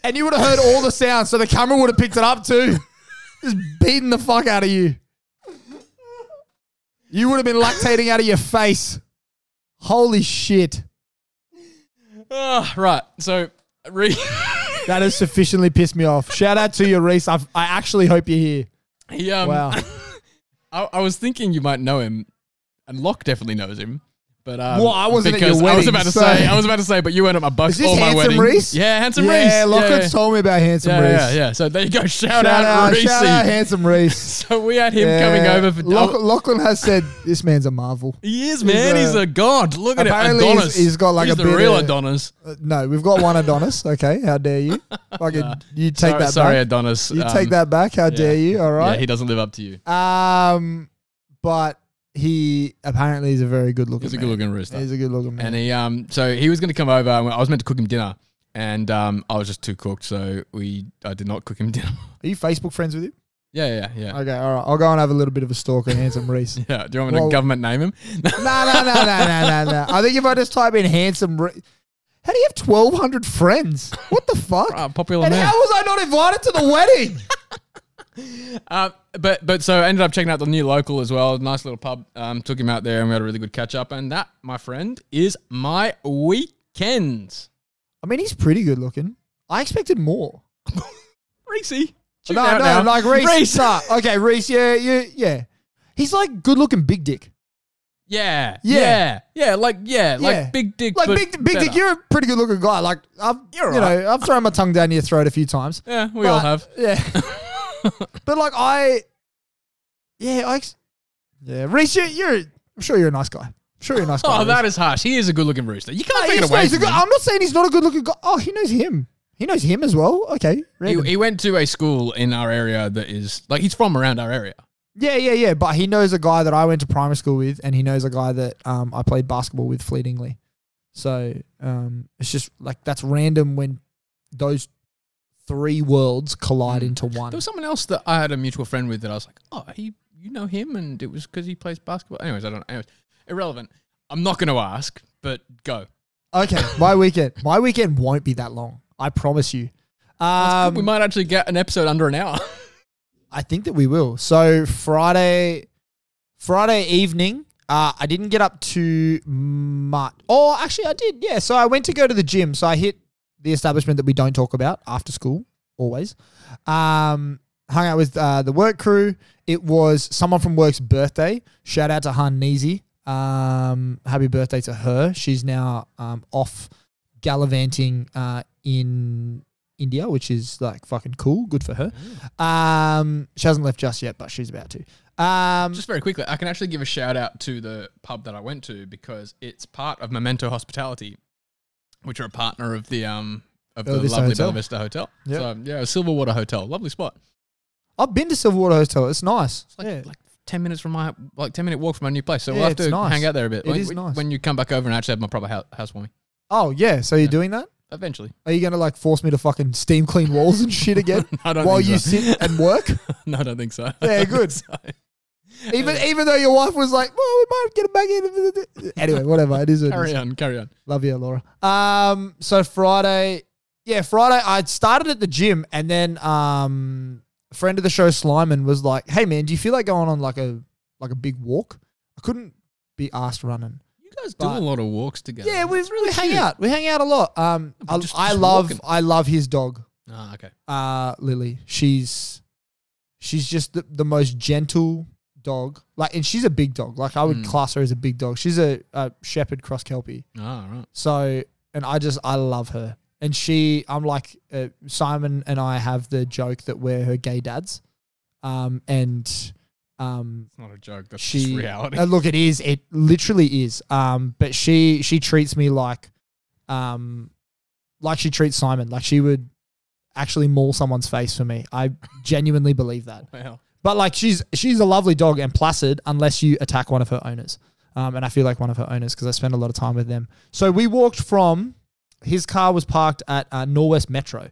And you would have heard all the sounds, so the camera would have picked it up too. Just beating the fuck out of you. You would have been lactating out of your face. Holy shit. Ah, right. So, re- That has sufficiently pissed me off. Shout out to you, Reese. I've, I actually hope you're here. he, um, Wow. I, I was thinking you might know him, and Lach definitely knows him. But um, Well, I wasn't at your because I was about to so- say, I was about to say, but you weren't at my bucks Is this or my Handsome wedding. Reese? Yeah, handsome yeah, Reese. Lockett's yeah, told me about Handsome yeah, Reese. yeah, yeah. So there you go. Shout, Shout out, out, Reese. shout out, Handsome Reese. so we had him Yeah. coming over for. Lock- Lachlan has said this man's a marvel. he is man. He's He's a- a, god. Look at it, Apparently he's- he's got like He's a the real of- Adonis. Uh, no, we've got one Adonis. Okay, how dare you? Fucking, you take sorry, that sorry, back. Adonis. You Um, take that back. How dare you? All right. Yeah, he doesn't live up to you. um, but he apparently is a very good looking. He's a good looking rooster. He's a good looking man. And he um so he was going to come over. and I was meant to cook him dinner, and um I was just too cooked, so we I did not cook him dinner. Are you Facebook friends with him? yeah, yeah, yeah. Okay, all right. I'll go and have a little bit of a stalk of Handsome Reese. Yeah, do you want me Well- to government name him? No, no, no, no, no, no, no. I think if I just type in handsome, Re- how do you have twelve hundred friends? What the fuck? Ah, popular and man. how was I not invited to the wedding? Uh, but but so I ended up checking out the new local as well. Nice little pub. Um, took him out there and we had a really good catch up. And that, my friend, is my weekend. I mean, he's pretty good looking. I expected more. Reese. No, no, now. like Reese. Reese. Nah, okay, Reese. Yeah, yeah, yeah. He's like good looking, big dick. Yeah, Yeah. yeah, yeah, like yeah, Yeah. like big dick. Like but big, big dick. You're a pretty good looking guy. Like I've, You're you right. know, I've thrown my tongue down your throat a few times. Yeah, we all have. Yeah. but like I, yeah, I, yeah, Reese, you're, you're, I'm sure you're a nice guy. I'm Sure, you're a nice guy. Oh, that is harsh. He is a good looking rooster. You can't Hey, take it he's- away he's a from good- him. I'm not saying he's not a good looking guy. Oh, he knows him. He knows him as well. Okay. He, random. he went to a school in our area that is like he's from around our area. yeah, yeah, yeah. But he knows a guy that I went to primary school with, and he knows a guy that um, I played basketball with fleetingly. So um, it's just like that's random when those three worlds collide Mm. into one. There was someone else that I had a mutual friend with that I was like, oh, he, you know him, and it was because he plays basketball. Anyways, I don't. know. Anyways, irrelevant. I'm not going to ask, but go. Okay, my weekend. My weekend won't be that long. I promise you. Um, we might actually get an episode under an hour. I think that we will. So Friday, Friday evening, uh, I didn't get up too much. Oh, actually, I did. Yeah. So I went to go to the gym. So I hit the establishment that we don't talk about after school always. Um, hung out with uh, the work crew. It was someone from work's birthday. Shout out to Han Neezy. Um, happy birthday to her. She's now um, off gallivanting uh, in India, which is like fucking cool. Good for her. Um, she hasn't left just yet, but she's about to. Um, Just very quickly, I can actually give a shout out to the pub that I went to because it's part of Memento Hospitality, which are a partner of the um of Bella the Vista lovely Hotel. Bella Vista Hotel. Yep. So yeah, Silverwater Hotel, lovely spot. I've been to Silverwater Hotel. It's nice. It's like yeah. like ten minutes from my like ten minute walk from my new place. So Yeah, we'll have to nice. hang out there a bit. It when, is when- nice. when you come back over and actually have my proper house, housewarming. oh yeah. So you're Yeah. doing that? Eventually, Are you gonna like force me to fucking steam clean walls and shit again I don't while think you sit and work? no, I don't think so. Yeah, good. even even though your wife was like, "Well, we might get it back in." Anyway, whatever. It is. What Carry is. on, carry on. Love you, Laura. Um, so Friday, yeah, Friday. I started at the gym, and then um, a friend of the show, Slyman, was like, "Hey, man, do you feel like going on like a like a big walk?" I couldn't be asked running. You guys do a lot of walks together. Yeah, we That's really hang cute. out. We hang out a lot. Um, I, just- I just love walking. I love his dog, Ah, okay. uh, Lily. She's she's just the, the most gentle dog. Like, and she's a big dog. Like, I would Mm. class her as a big dog. She's a, a shepherd cross kelpie. Ah, right. So, and I just I love her. And she, I'm like uh, Simon and I have the joke that we're her gay dads. Um, and um, It's not a joke. That's she just reality. uh, look, it is. It literally is. Um, but she she treats me like, um, like she treats Simon. Like she would actually maul someone's face for me. I genuinely believe that. Wow. But like she's she's a lovely dog and placid unless you attack one of her owners. Um, and I feel like one of her owners because I spend a lot of time with them. So we walked from his car was parked at uh, Norwest Metro.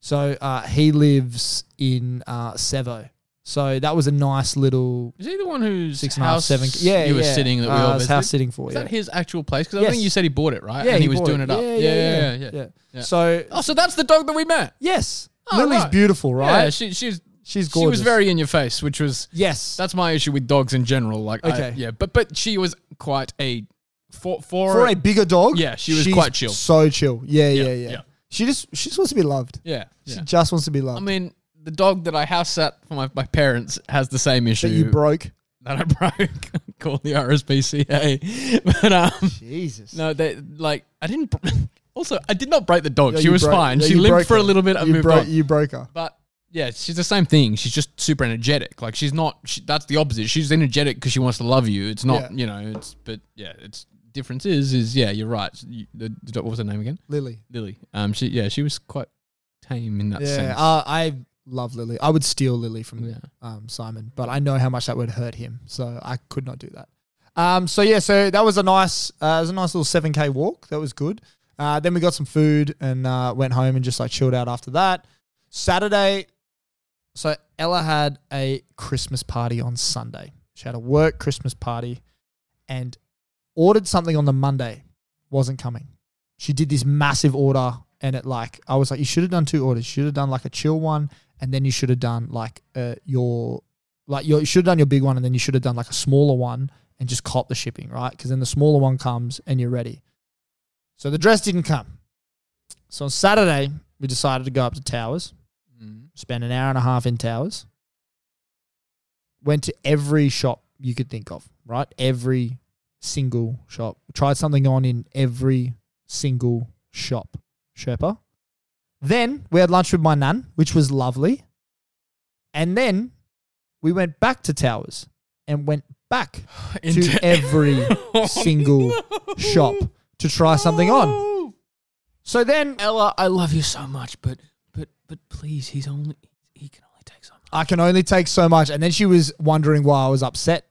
So uh, he lives in uh, Sevo. So that was a nice little Is he the one whose six and a half, seven. Yeah, you were sitting that we uh, all visited? house sitting for. Is Yeah. that his actual place? Because I Yes. think you said he bought it, right? yeah, and he, was bought doing it, up. Yeah, Yeah yeah yeah, yeah. yeah. Yeah. So Oh, so that's the dog that we met. yes, Oh, Lily's right. beautiful, right? Yeah, she, she's She's gorgeous. she was very in your face, which was yes. that's my issue with dogs in general. Like, I- Okay. yeah, but but she was quite a for for, for a bigger dog. Yeah, she was she's quite chill. So chill. Yeah, yeah, Yeah, yeah. yeah. She just she just wants to be loved. yeah She yeah. just wants to be loved. I mean, the dog that I house sat for my, my parents has the same issue that you broke. that I broke. Call the RSPCA, but um. Jesus. No, they like I didn't. Also, I did not break the dog. Yeah, she was broke- fine. she limped for a little bit. I you moved broke on. you broke her. But yeah, she's the same thing. She's just super energetic. Like she's not. She, that's the opposite. She's energetic because she wants to love you. It's not. Yeah. You know. It's but yeah. It's difference is is yeah. You're right. You, the, what was her name again? Lily. Lily. Um. She yeah. She was quite tame in that Yeah, sense. uh, I love Lily. I would steal Lily from Yeah. um, Simon, but I know how much that would hurt him, so I could not do that. Um, so yeah, so that was a nice, uh, it was a nice little seven k walk. That was good. Uh, then we got some food and uh, went home and just like chilled out after that. Saturday, so Ella had a Christmas party on Sunday. She had a work Christmas party and ordered something on the Monday, wasn't coming. She did this massive order and it like I was like, you should have done two orders. You should have done like a chill one, and then you should have done like uh, your like your, you should have done your big one, and then you should have done like a smaller one and just cop the shipping, right? Because then the smaller one comes and you're ready. So the dress didn't come. So on Saturday we decided to go up to Towers, Spend an hour and a half in Towers. Went to every shop you could think of, right? Every single shop. Tried something on in every single shop. Sherpa. Then we had lunch with my nan, which was lovely. And then we went back to Towers and went back Into- to every oh, single shop to try something on. So then Ella, I love you so much, but but please, he's only he can only take so much. I can only take so much. And then she was wondering why I was upset.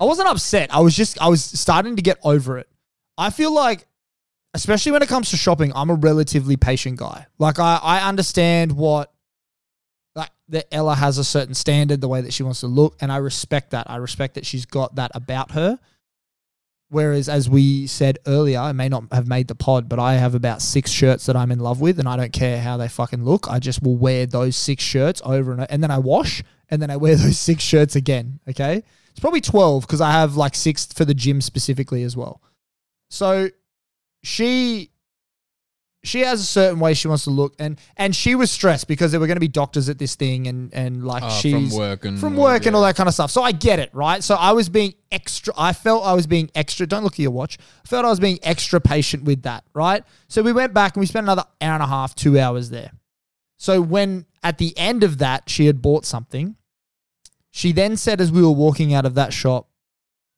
I wasn't upset. I was just, I was starting to get over it. I feel like, especially when it comes to shopping, I'm a relatively patient guy. Like, I, I understand what, like, that Ella has a certain standard, the way that she wants to look. And I respect that. I respect that she's got that about her. Whereas, as we said earlier, I may not have made the pod, but I have about six shirts that I'm in love with, and I don't care how they fucking look. I just will wear those six shirts over and over, and then I wash, and then I wear those six shirts again. Okay, it's probably twelve because I have like six for the gym specifically as well. So she she has a certain way she wants to look, and and she was stressed because there were going to be doctors at this thing, and and like Oh, she's from work and from all- work and all that kind of stuff. So I get it, right? So I was being extra. I felt I was being extra. Don't look at your watch. I felt I was being extra patient with that, right? So we went back and we spent another hour and a half, two hours there. So when at the end of that she had bought something, she then said as we were walking out of that shop,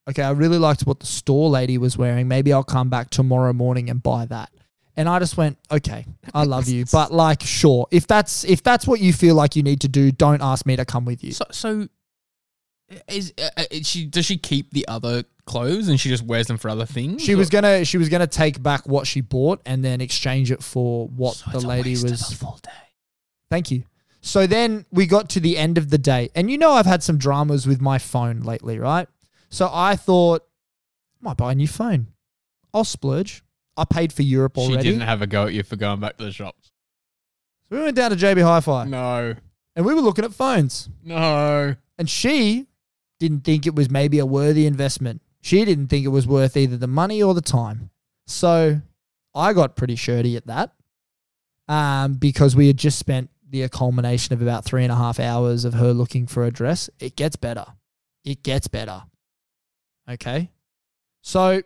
"Okay, I really liked what the store lady was wearing. Maybe I'll come back tomorrow morning and buy that." And I just went, "Okay, I love you, but like, sure, if that's if that's what you feel like you need to do, don't ask me to come with you." So, so is, uh, uh, is she does she keep the other clothes and she just wears them for other things? She or- was gonna she was gonna take back what she bought and then exchange it for what the lady was. full day. Thank you. So then we got to the end of the day, and you know I've had some dramas with my phone lately, right? So I thought, I might buy a new phone. I'll splurge. I paid for Europe already. She already. didn't have a go at you for going back to the shops. so we went down to JB Hi-Fi, No, and we were looking at phones. no. And she didn't think it was maybe a worthy investment. She didn't think it was worth either the money or the time. So I got pretty shirty at that um, because we had just spent the culmination of about three and a half hours of her looking for a dress. It gets better. It gets better. Okay. So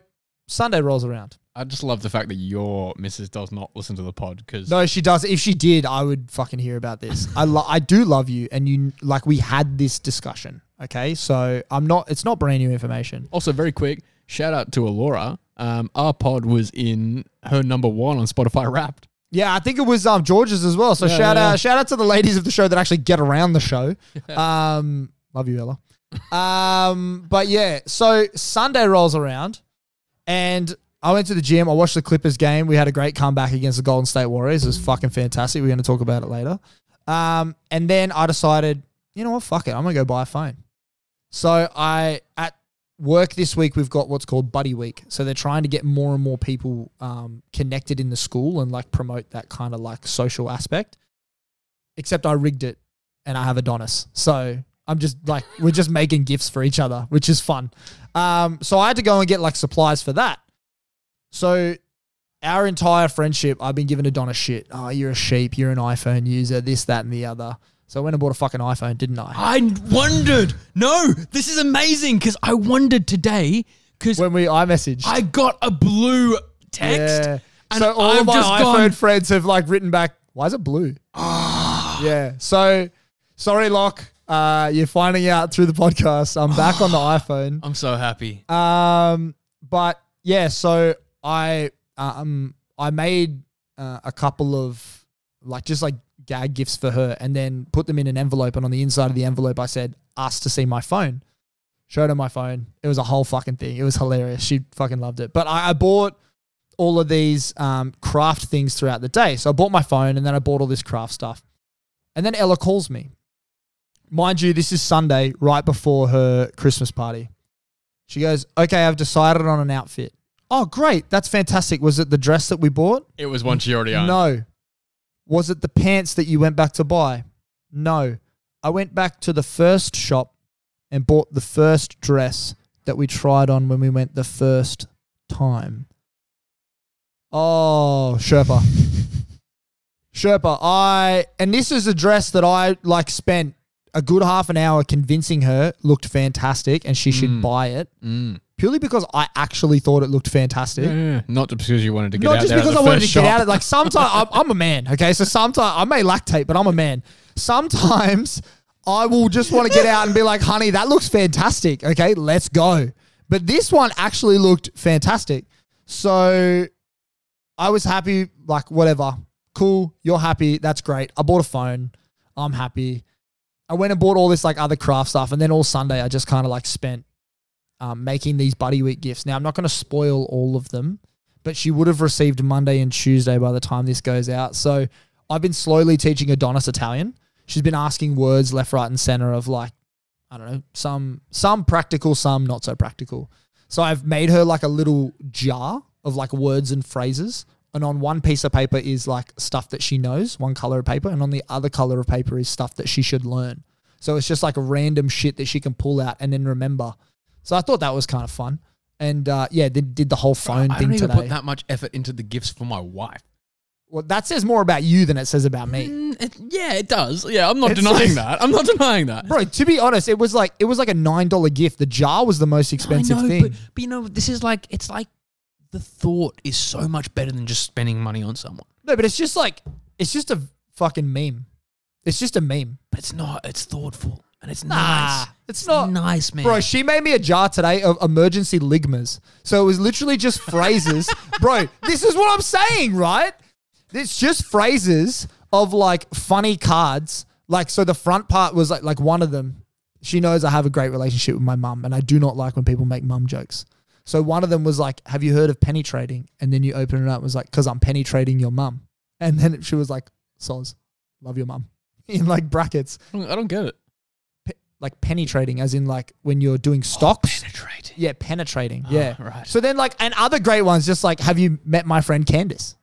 Sunday rolls around. I just love the fact that your missus does not listen to the pod because No, she does. If she did, I would fucking hear about this. I lo- I do love you, and you like we had this discussion. Okay, so I'm not. It's not brand new information. also very quick shout out to Alora. Um, our pod was in her number one on Spotify Wrapped. Yeah, I think it was um George's as well. So Yeah, shout yeah, out yeah. shout out to the ladies of the show that actually get around the show. um, love you, Ella. um, but yeah, so Sunday rolls around, and I went to the gym. I watched the Clippers game. We had a great comeback against the Golden State Warriors. It was fucking fantastic. We're going to talk about it later. Um, and then I decided, you know what, fuck it, I'm gonna go buy a phone. So I at work this week we've got what's called Buddy Week. So they're trying to get more and more people um, connected in the school and like promote that kind of like social aspect. Except I rigged it and I have Adonis. So I'm just like we're just making gifts for each other, which is fun. Um, so I had to go and get like supplies for that. So our entire friendship, I've been giving Adonis shit. Oh, you're a sheep. You're an iPhone user. This, that, and the other. So I went and bought a fucking iPhone, didn't I? I wondered. No, this is amazing because I wondered today because When we iMessaged. I got a blue text. Yeah. And so all I've of my iPhone gone- friends have like written back, why is it blue? yeah. So sorry, Lach. Uh, you're finding out through the podcast. I'm back on the iPhone. I'm so happy. Um, but yeah, so I um I made uh, a couple of like just like gag gifts for her, and then put them in an envelope. And on the inside of the envelope, I said, "Ask to see my phone." Showed her my phone. It was a whole fucking thing. It was hilarious. She fucking loved it. But I, I bought all of these um, craft things throughout the day. So I bought my phone, and then I bought all this craft stuff. And then Ella calls me. Mind you, this is Sunday, right before her Christmas party. She goes, Okay, I've decided on an outfit. Oh, great. That's fantastic. Was it the dress that we bought? It was one she already owned. No. Was it the pants that you went back to buy? No. I went back to the first shop and bought the first dress that we tried on when we went the first time. Oh, Sherpa. Sherpa, I and this is a dress that I like spent a good half an hour convincing her looked fantastic and she should Mm. buy it Mm. Purely because I actually thought it looked fantastic. Yeah, yeah, yeah. Not just because you wanted to get Not out just there at because the I wanted to first get shop. out of like sometimes I'm, I'm a man, okay? So sometimes I may lactate, but I'm a man. Sometimes I will just want to get out and be like, honey, that looks fantastic. Okay, let's go. But this one actually looked fantastic. So I was happy, like, whatever. Cool. You're happy. That's great. I bought a phone. I'm happy. I went and bought all this, like, other craft stuff. And then all Sunday, I just kind of like spent um, making these Buddy Week gifts. Now, I'm not going to spoil all of them, but she would have received Monday and Tuesday by the time this goes out. So I've been slowly teaching Adonis Italian. She's been asking words left, right, and center of like, I don't know, some some practical, some not so practical. So I've made her like a little jar of like words and phrases. And on one piece of paper is like stuff that she knows, one color of paper, and on the other color of paper is stuff that she should learn. So it's just like a random shit that she can pull out and then remember. So I thought that was kind of fun. And uh, yeah, they did the whole phone thing today. I thing don't even today. put that much effort into the gifts for my wife. well, that says more about you than it says about me. Mm, it- yeah, it does. Yeah, I'm not It's denying that. I'm not denying that. Bro, to be honest, it was like it was like a nine dollar gift. The jar was the most expensive I know, thing. But, but you know, this is like it's like the thought is so much better than just spending money on someone. no, but it's just like it's just a fucking meme. It's just a meme. But it's not. It's thoughtful and it's Nah, nice. It's not. nice, man. Bro, she made me a jar today of emergency ligmas. So it was literally just phrases. Bro, this is what I'm saying, right? It's just phrases of like funny cards. Like, so the front part was like, like one of them. She knows I have a great relationship with my mum, and I do not like when people make mum jokes. So one of them was like, "Have you heard of penny trading?" And then you open it up, it was like, "Cause I'm penny trading your mum." And then she was like, "Soz, love your mum," in like brackets, I don't, I don't get it. Like penny trading, as in like when you're doing stocks. Penetrate. Yeah, penetrating. Yeah. right. So then, like, and other great ones, just like, have you met my friend Candice?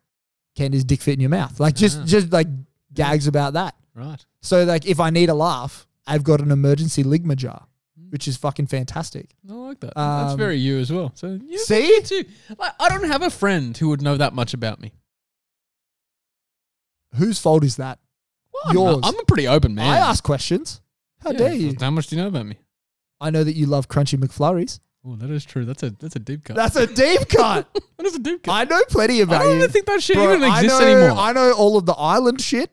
Candice dick fit in your mouth. Like, just, Yeah. just like gags about that. Right. So, like, if I need a laugh, I've got an emergency ligma jar, which is fucking fantastic. I like that. That's Um, very you as well. So you See? too. Like, I don't have a friend who would know that much about me. Whose fault is that? Well, I'm Yours. not- I'm a pretty open man. I ask questions. How Yeah, dare you? How much do you know about me? I know that you love crunchy McFlurries. Oh, that is true. That's a that's a deep cut. That's a deep cut. that is a deep cut. I know plenty about I don't you. even think that shit Bro, even exists I know, anymore. I know all of the island shit.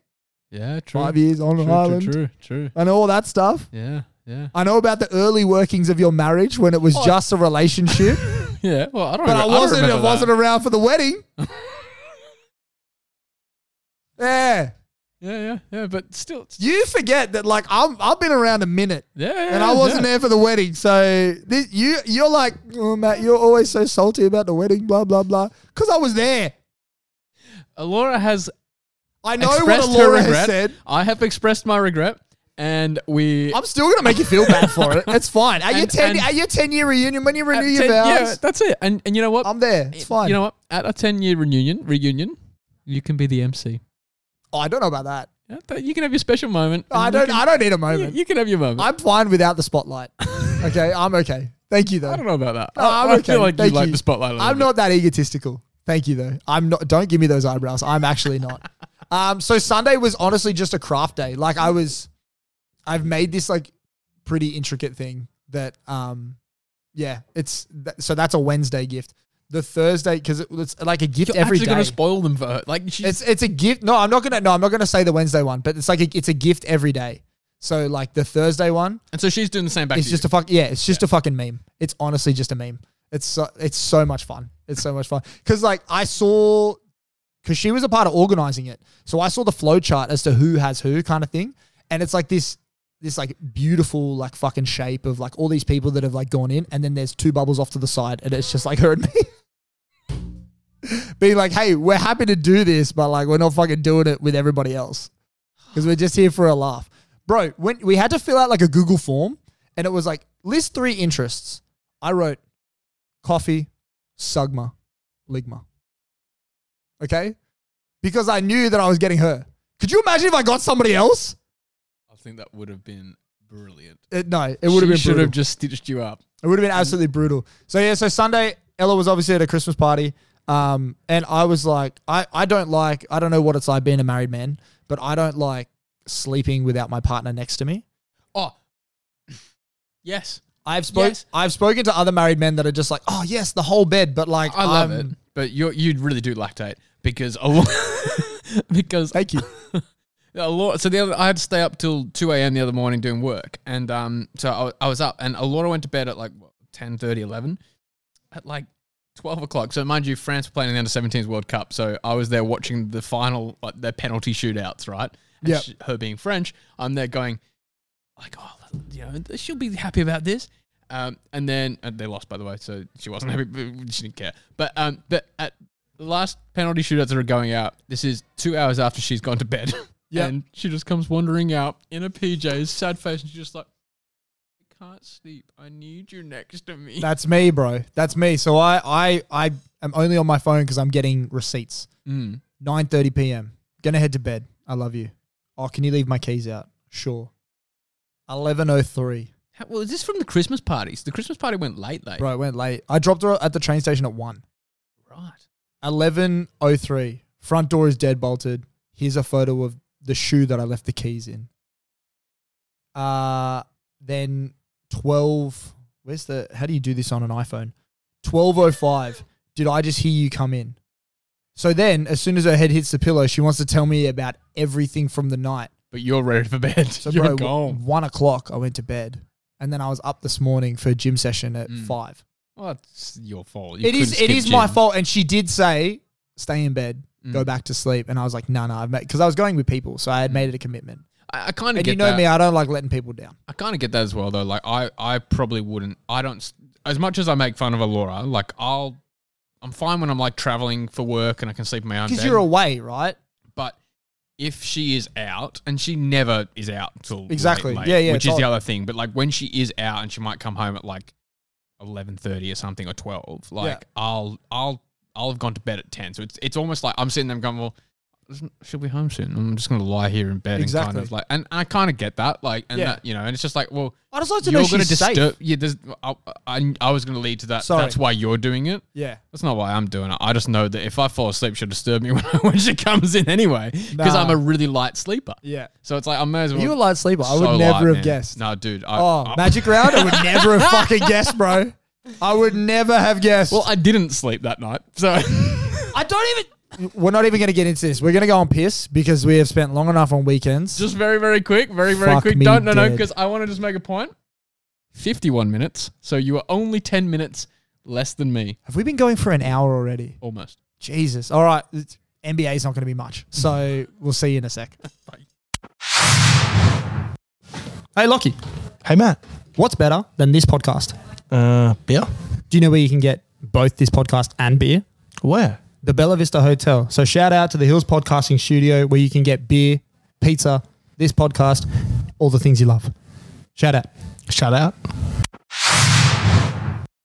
yeah, true. Five years on true, an island. True, true. I know all that stuff. Yeah, yeah, I know about the early workings of your marriage when it was Oh. just a relationship, yeah. Well, I don't. but I remember- don't wasn't. I remember wasn't around for the wedding. yeah, Yeah, yeah, yeah. But still, you forget that. Like I'm, I've been around a minute, yeah, yeah. and I wasn't yeah. there for the wedding. So this, you, you're like, oh, Matt, you're always so salty about the wedding, blah blah blah. Because I was there. Laura has I know what expressed her Laura has said. I have expressed my regret, and we. I'm still gonna make you feel bad for it. It's fine. At your And- ten, and- at your ten year reunion, when you renew your 10 vows, yeah, that's it. And and you know what? I'm there. It's fine. You know what? At a ten year reunion, reunion, you can be the MC. Oh, I don't know about that. Yeah, you can have your special moment. I you don't. can- I don't need a You, moment. you can have your moment. I'm fine without the spotlight. Okay, I'm okay. Thank you though. I don't know about that. No, I, I'm I okay. feel like Thank you like you. the spotlight. A little I'm bit. not that egotistical. Thank you though. I'm not. Don't give me those eyebrows. I'm actually not. Um. So Sunday was honestly just a craft day. Like I was, I've made this like pretty intricate thing that um, yeah. It's th- so that's a Wednesday gift. The Thursday because it, it's like a gift You're every actually day. going to spoil them for her. Like she's, It's it's a gift. No, I'm not gonna. No, I'm not gonna say the Wednesday one. But it's like a, it's a gift every day. So like the Thursday one, and so she's doing the same back. it's to just you. a fuck. Yeah, it's just a fucking meme. It's honestly just a meme. It's so, it's so much fun. It's so much fun because like I saw because she was a part of organizing it, so I saw the flow chart as to who has who kind of thing, and it's like this this like beautiful like fucking shape of like all these people that have like gone in, and then there's two bubbles off to the side, and it's just like her and me. Being like, hey, we're happy to do this, but like we're not fucking doing it with everybody else because we're just here for a laugh, bro. When we had to fill out like a Google form, and it was like list three interests. I wrote coffee, sugma, ligma. Okay, because I knew that I was getting her. Could you imagine if I got somebody else? I think that would have been brilliant. It, no, it would have been Should brutal. have just stitched you up. It would have been absolutely brutal. So yeah, so Sunday, Ella was obviously at a Christmas party. Um, and I was like, I, I don't like, I don't know what it's like being a married man, but I don't like sleeping without my partner next to me. Oh, yes, I've spoke, Yes. I've spoken to other married men that are just like, oh yes, the whole bed, but like, I love um, it. But you you really do lactate because a lot because Thank you. A lot. So the other, I had to stay up till two a.m. the other morning doing work, and um, so I, I was up, and Alora went to bed at like what, 10, 11. At like twelve o'clock. So mind you, France were playing in the under 17s World Cup, so I was there watching the final, like their penalty shootouts, right? And Yep. sh- her being French, I'm there going, like, oh, you know, she'll be happy about this. Um, and then and they lost, by the way, so she wasn't happy. but She didn't care. But um, but at the last penalty shootouts that are going out, this is two hours after she's gone to bed. Yep. and she just comes wandering out in a PJs, sad face, and she's just like, can't sleep. I need you next to me. That's me, bro. That's me. So I I I am only on my phone because I'm getting receipts. Mm. 9:30 p.m. Gonna head to bed. I love you. Oh, can you leave my keys out? Sure. 11:03. How- Well, is this from the Christmas parties? The Christmas party went late, late. Bro, it went late. I dropped her at the train station at one. Right. 11:03. Front door is dead bolted. Here's a photo of the shoe that I left the keys in. Uh then 12 Where's the How do you do this on an iPhone? 12:05. Did I just hear you come in? So then, as soon as her head hits the pillow, she wants to tell me about everything from the night. But you're ready for bed. So, you're bro, gone. one o'clock, I went to bed, and then I was up this morning for a gym session at Mm. five. Well, it's your fault. You It is. couldn't It skip is my gym. fault, and she did say, "Stay in bed, go Mm. back to sleep," and I was like, "No, no," I've because I was going with people, so I had made it a commitment. I, I kind of And you know that. me, I don't like letting people down. I kind of get that as well, though. Like, I, I probably wouldn't. I don't. As much as I make fun of Alora, like, I'll. I'm fine when I'm like traveling for work and I can sleep in my own Because you're away, right? but if she is out, and she never is out until late, Exactly. late, Yeah, yeah, which is the other thing. But like when she is out and she might come home at like eleven thirty or something or twelve, like I'll I'll I'll have gone to bed at ten. So it's it's almost like I'm sitting there going, well, she'll be home soon. I'm just gonna lie here in bed and kind of like, and I kind of get that, like, and Yeah. that you know, and it's just like, well, I just like to you're know gonna she's safe. disturb. Yeah, there's, I, I, I was gonna lead to that. Sorry. That's why you're doing it. Yeah. That's not why I'm doing it. I just know that if I fall asleep, she'll disturb me when, when she comes in anyway. Because Nah. I'm a really light sleeper. Yeah. So it's like I may as well. You're a light sleeper. I would never light, have man. guessed. No, dude. I, Oh, I- magic round? I would never have fucking guessed, bro. I would never have guessed. Well, I didn't sleep that night, so I don't even. We're not even going to get into this. We're going to go on piss because we have spent long enough on weekends. just very, very quick, very, very Fuck quick. me Don't no, no, dead. because I want to just make a point. Fifty-one minutes. So you are only ten minutes less than me, have we been going for an hour already? almost. Jesus. All right. It's- NBA is not going to be much. So we'll see you in a sec. hey, Lockie. Hey, Matt. What's better than this podcast? Uh, beer? Do you know where you can get both this podcast and beer? Where? The Bella Vista Hotel. So shout out to the Hills Podcasting Studio where you can get beer, pizza, this podcast, all the things you love. Shout out. Shout out.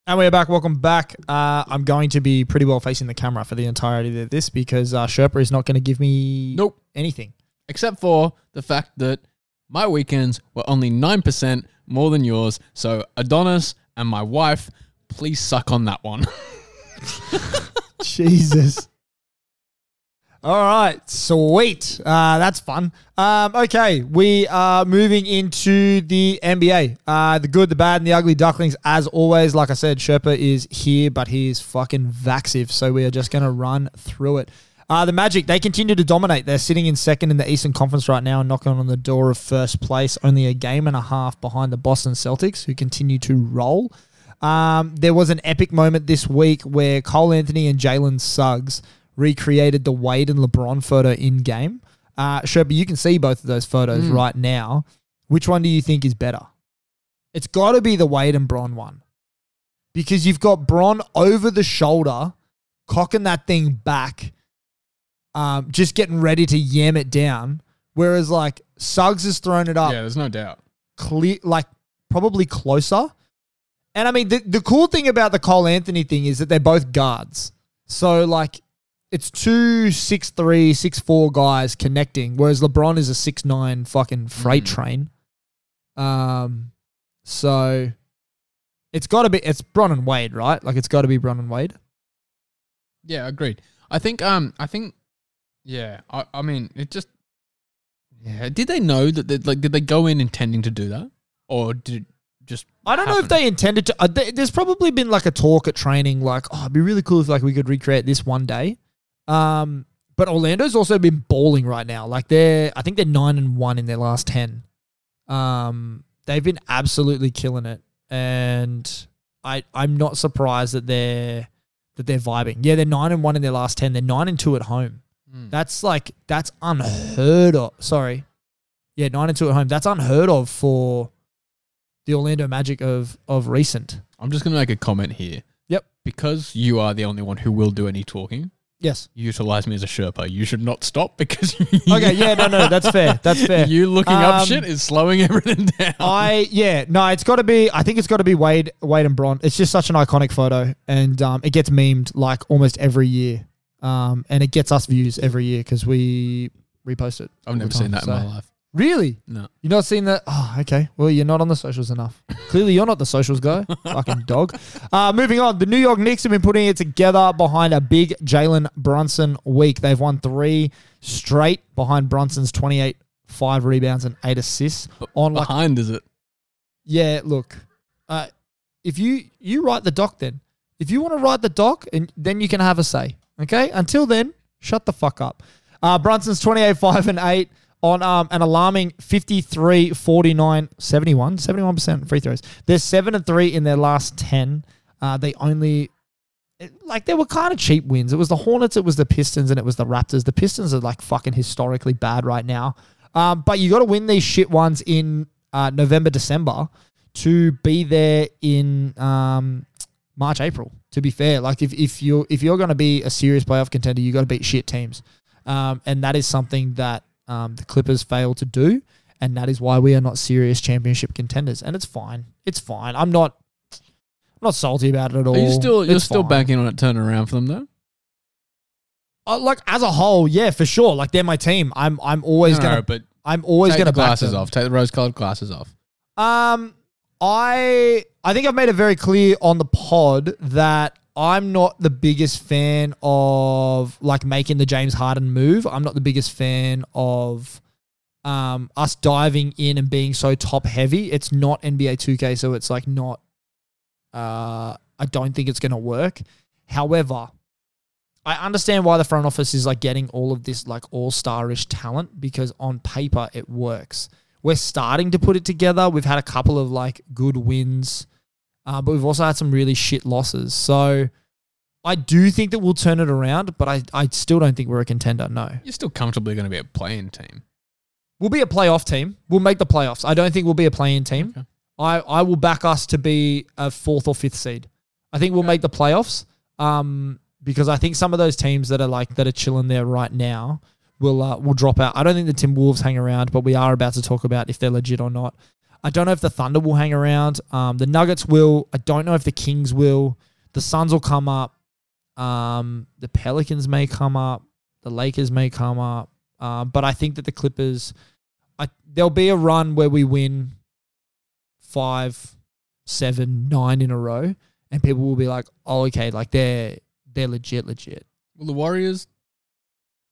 And we're back. Welcome back. Uh, I'm going to be pretty well facing the camera for the entirety of this because uh, Sherpa is not going to give me Nope. anything. Except for the fact that my weekends were only nine percent more than yours. So Adonis and my wife, please suck on that one. Jesus. All right, sweet. Uh, that's fun. Um, okay, we are moving into the NBA. Uh, the good, the bad, and the ugly ducklings. As always, like I said, Sherpa is here, but he is fucking vaxive. So we are just going to run through it. Uh, the Magic, they continue to dominate. They're sitting in second in the Eastern Conference right now and knocking on the door of first place, only a game and a half behind the Boston Celtics, who continue to roll. Um, there was an epic moment this week where Cole Anthony and Jalen Suggs recreated the Wade and LeBron photo in game. Uh, Sherpa, you can see both of those photos right now. Which one do you think is better? It's got to be the Wade and Bron one because you've got Bron over the shoulder, cocking that thing back, um, just getting ready to yam it down. Whereas like Suggs has thrown it up yeah, there's no doubt. clear, like probably closer. And I mean, the, the cool thing about the Cole Anthony thing is that they're both guards. So, like, it's two six three, six four guys connecting, whereas LeBron is a six nine fucking freight train. Um, so it's got to be it's Bron and Wade, right? Like, it's got to be Bron and Wade. Yeah, agreed. I think um I think yeah, I, I mean it just yeah, did they know that they, like did they go in intending to do that or did just I don't know if they intended to. Uh, th- there's probably been like a talk at training, like, oh, it'd be really cool if like we could recreate this one day. Um, but Orlando's also been balling right now. Like they're, I think they're nine and one in their last ten. Um, they've been absolutely killing it, and I I'm not surprised that they're that they're vibing. Yeah, they're nine and one in their last ten. They're nine and two at home. That's like that's unheard of. Sorry, yeah, nine and two at home. That's unheard of for the Orlando Magic of of recent. I'm just going to make a comment here. Yep. Because you are the only one who will do any talking, Yes. utilize me as a Sherpa. You should not stop because Okay. Yeah. No. No. That's fair. That's fair. you looking up Um, shit is slowing everything down. I yeah no, it's got to be. I think it's got to be Wade Wade and Bron. It's just such an iconic photo, and um, it gets memed like almost every year, um, and it gets us views every year because we repost it. I've never the seen that so- in my life. Really? No. You're not seeing that? Oh, okay. Well, you're not on the socials enough. Clearly, you're not the socials guy. Fucking dog. Uh, moving on. The New York Knicks have been putting it together behind a big Jalen Brunson week. They've won three straight behind Brunson's 28, five rebounds and eight assists on like Behind is it? yeah, look. Uh, if you you write the doc, then if you want to write the doc, and then you can have a say. Okay. Until then, shut the fuck up. Uh, Brunson's 28, 5 and 8 on um, an alarming 53, 49, 71, 71% free throws. They're 7 and 3 in their last 10. Uh, they only, like, they were kind of cheap wins. It was the Hornets, it was the Pistons, and it was the Raptors. The Pistons are, like, fucking historically bad right now. Um, but you got to win these shit ones in uh, November, December to be there in um, March, April. To be fair, like if, if you're if you're going to be a serious playoff contender, you got to beat shit teams, um, and that is something that um, the Clippers fail to do, and that is why we are not serious championship contenders. And it's fine, it's fine. I'm not, I'm not salty about it at all. Are you still you're still fine. banking on it turning around for them though? Uh, like as a whole, yeah, for sure. Like they're my team. I'm I'm always No, no, gonna but I'm always take gonna the glasses off. Take the rose-colored glasses off. Um, I I think I've made it very clear on the pod that I'm not the biggest fan of like making the James Harden move. I'm not the biggest fan of um us diving in and being so top heavy. It's not NBA 2K, so it's like not. Uh, I don't think it's gonna work. However, I understand why the front office is like getting all of this like all starish talent because on paper it works. We're starting to put it together. We've had a couple of like good wins, uh, but we've also had some really shit losses. So I do think that we'll turn it around, but I, I still don't think we're a contender. No, You're still comfortably going to be a playing team. we'll be a playoff team. We'll make the playoffs. I don't think we'll be a playing team. Okay. I, I will back us to be a fourth or fifth seed. I think we'll make the playoffs. Um, because I think some of those teams that are like that are chilling there right now will uh, will drop out. I don't think the Timberwolves hang around, but we are about to talk about if they're legit or not. I don't know if the Thunder will hang around. Um, the Nuggets will. I don't know if the Kings will. The Suns will come up. Um, the Pelicans may come up. The Lakers may come up. Um, but I think that the Clippers, I, there'll be a run where we win five, seven, nine in a row, and people will be like, "Oh, okay, like they're they're legit, legit." Will the Warriors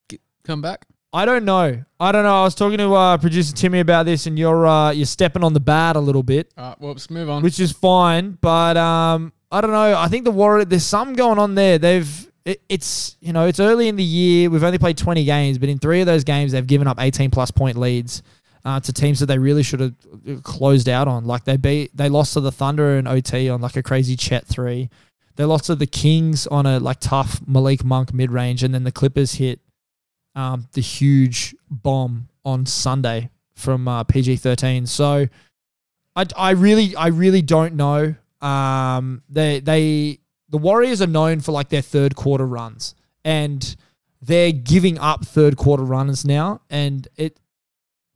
get, come back? I don't know. I don't know. I was talking to uh, producer Timmy about this, and you're uh, you're stepping on the bat a little bit, All right, well, let's move on. which is fine. But um, I don't know. I think the Warriors. There's some going on there. They've it, it's you know it's early in the year. We've only played 20 games, but in three of those games, they've given up 18 plus point leads uh, to teams that they really should have closed out on. Like they beat, they lost to the Thunder in OT on like a crazy Chet three. They lost to the Kings on a like tough Malik Monk mid range, and then the Clippers hit um, the huge bomb on Sunday from uh, PG thirteen. So I, I really I really don't know. Um, they they the Warriors are known for like their third quarter runs, and they're giving up third quarter runs now, and it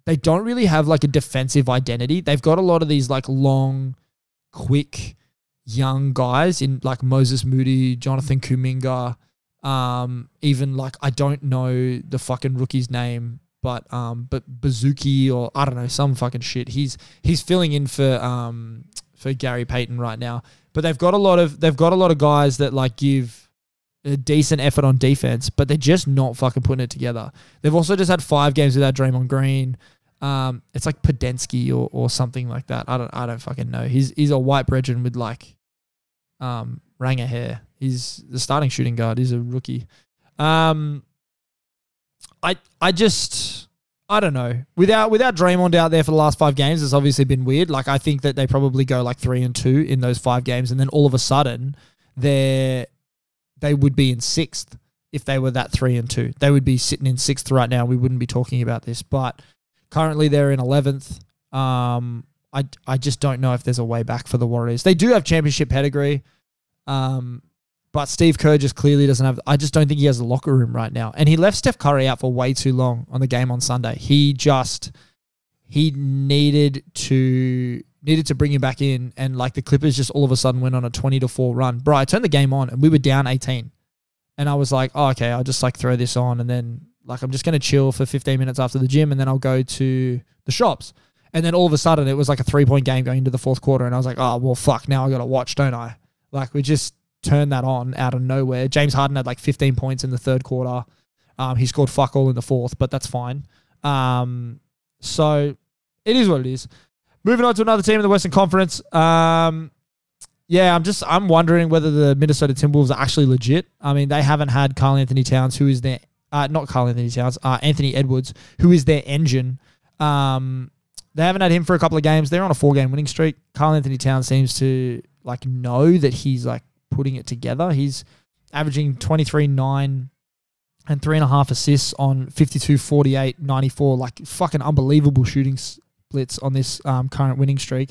they don't really have like a defensive identity. They've got a lot of these like long, quick, young guys in like Moses Moody, Jonathan Kuminga, um, even like I don't know the fucking rookie's name, but um, but Bazuki or I don't know some fucking shit. He's he's filling in for um for Gary Payton right now. But they've got a lot of they've got a lot of guys that like give a decent effort on defense, but they're just not fucking putting it together. They've also just had five games without Draymond Green. Um, it's like Podensky or, or something like that. I don't I don't fucking know. He's he's a white brethren with like um Ranger hair. He's the starting shooting guard. He's a rookie. Um I I just I don't know. Without without Draymond out there for the last five games, it's obviously been weird. Like I think that they probably go like three and two in those five games, and then all of a sudden they're they would be in sixth if they were that three and two. They would be sitting in sixth right now. We wouldn't be talking about this, but currently they're in eleventh. Um, I I just don't know if there's a way back for the Warriors. They do have championship pedigree. Um, but Steve Kerr just clearly doesn't have. I just don't think he has a locker room right now. And he left Steph Curry out for way too long on the game on Sunday. He just he needed to needed to bring him back in, and like the Clippers just all of a sudden went on a twenty to four run. Bro, I turned the game on and we were down eighteen, and I was like, oh, okay, I'll just like throw this on, and then like I'm just gonna chill for fifteen minutes after the gym, and then I'll go to the shops. And then all of a sudden, it was like a three point game going into the fourth quarter, and I was like, oh well, fuck, now I got to watch, don't I? Like we just turned that on out of nowhere. James Harden had like 15 points in the third quarter. Um, he scored fuck all in the fourth, but that's fine. Um, so it is what it is. Moving on to another team in the Western Conference. Um, yeah, I'm just I'm wondering whether the Minnesota Timberwolves are actually legit. I mean, they haven't had Karl Anthony Towns, who is their uh, not Karl Anthony Towns, uh, Anthony Edwards, who is their engine. Um, they haven't had him for a couple of games. They're on a four game winning streak. Karl Anthony Towns seems to like know that he's like putting it together. He's averaging 23, 9, and three and a half assists on 52, 48, 94. Like fucking unbelievable shooting splits on this um, current winning streak.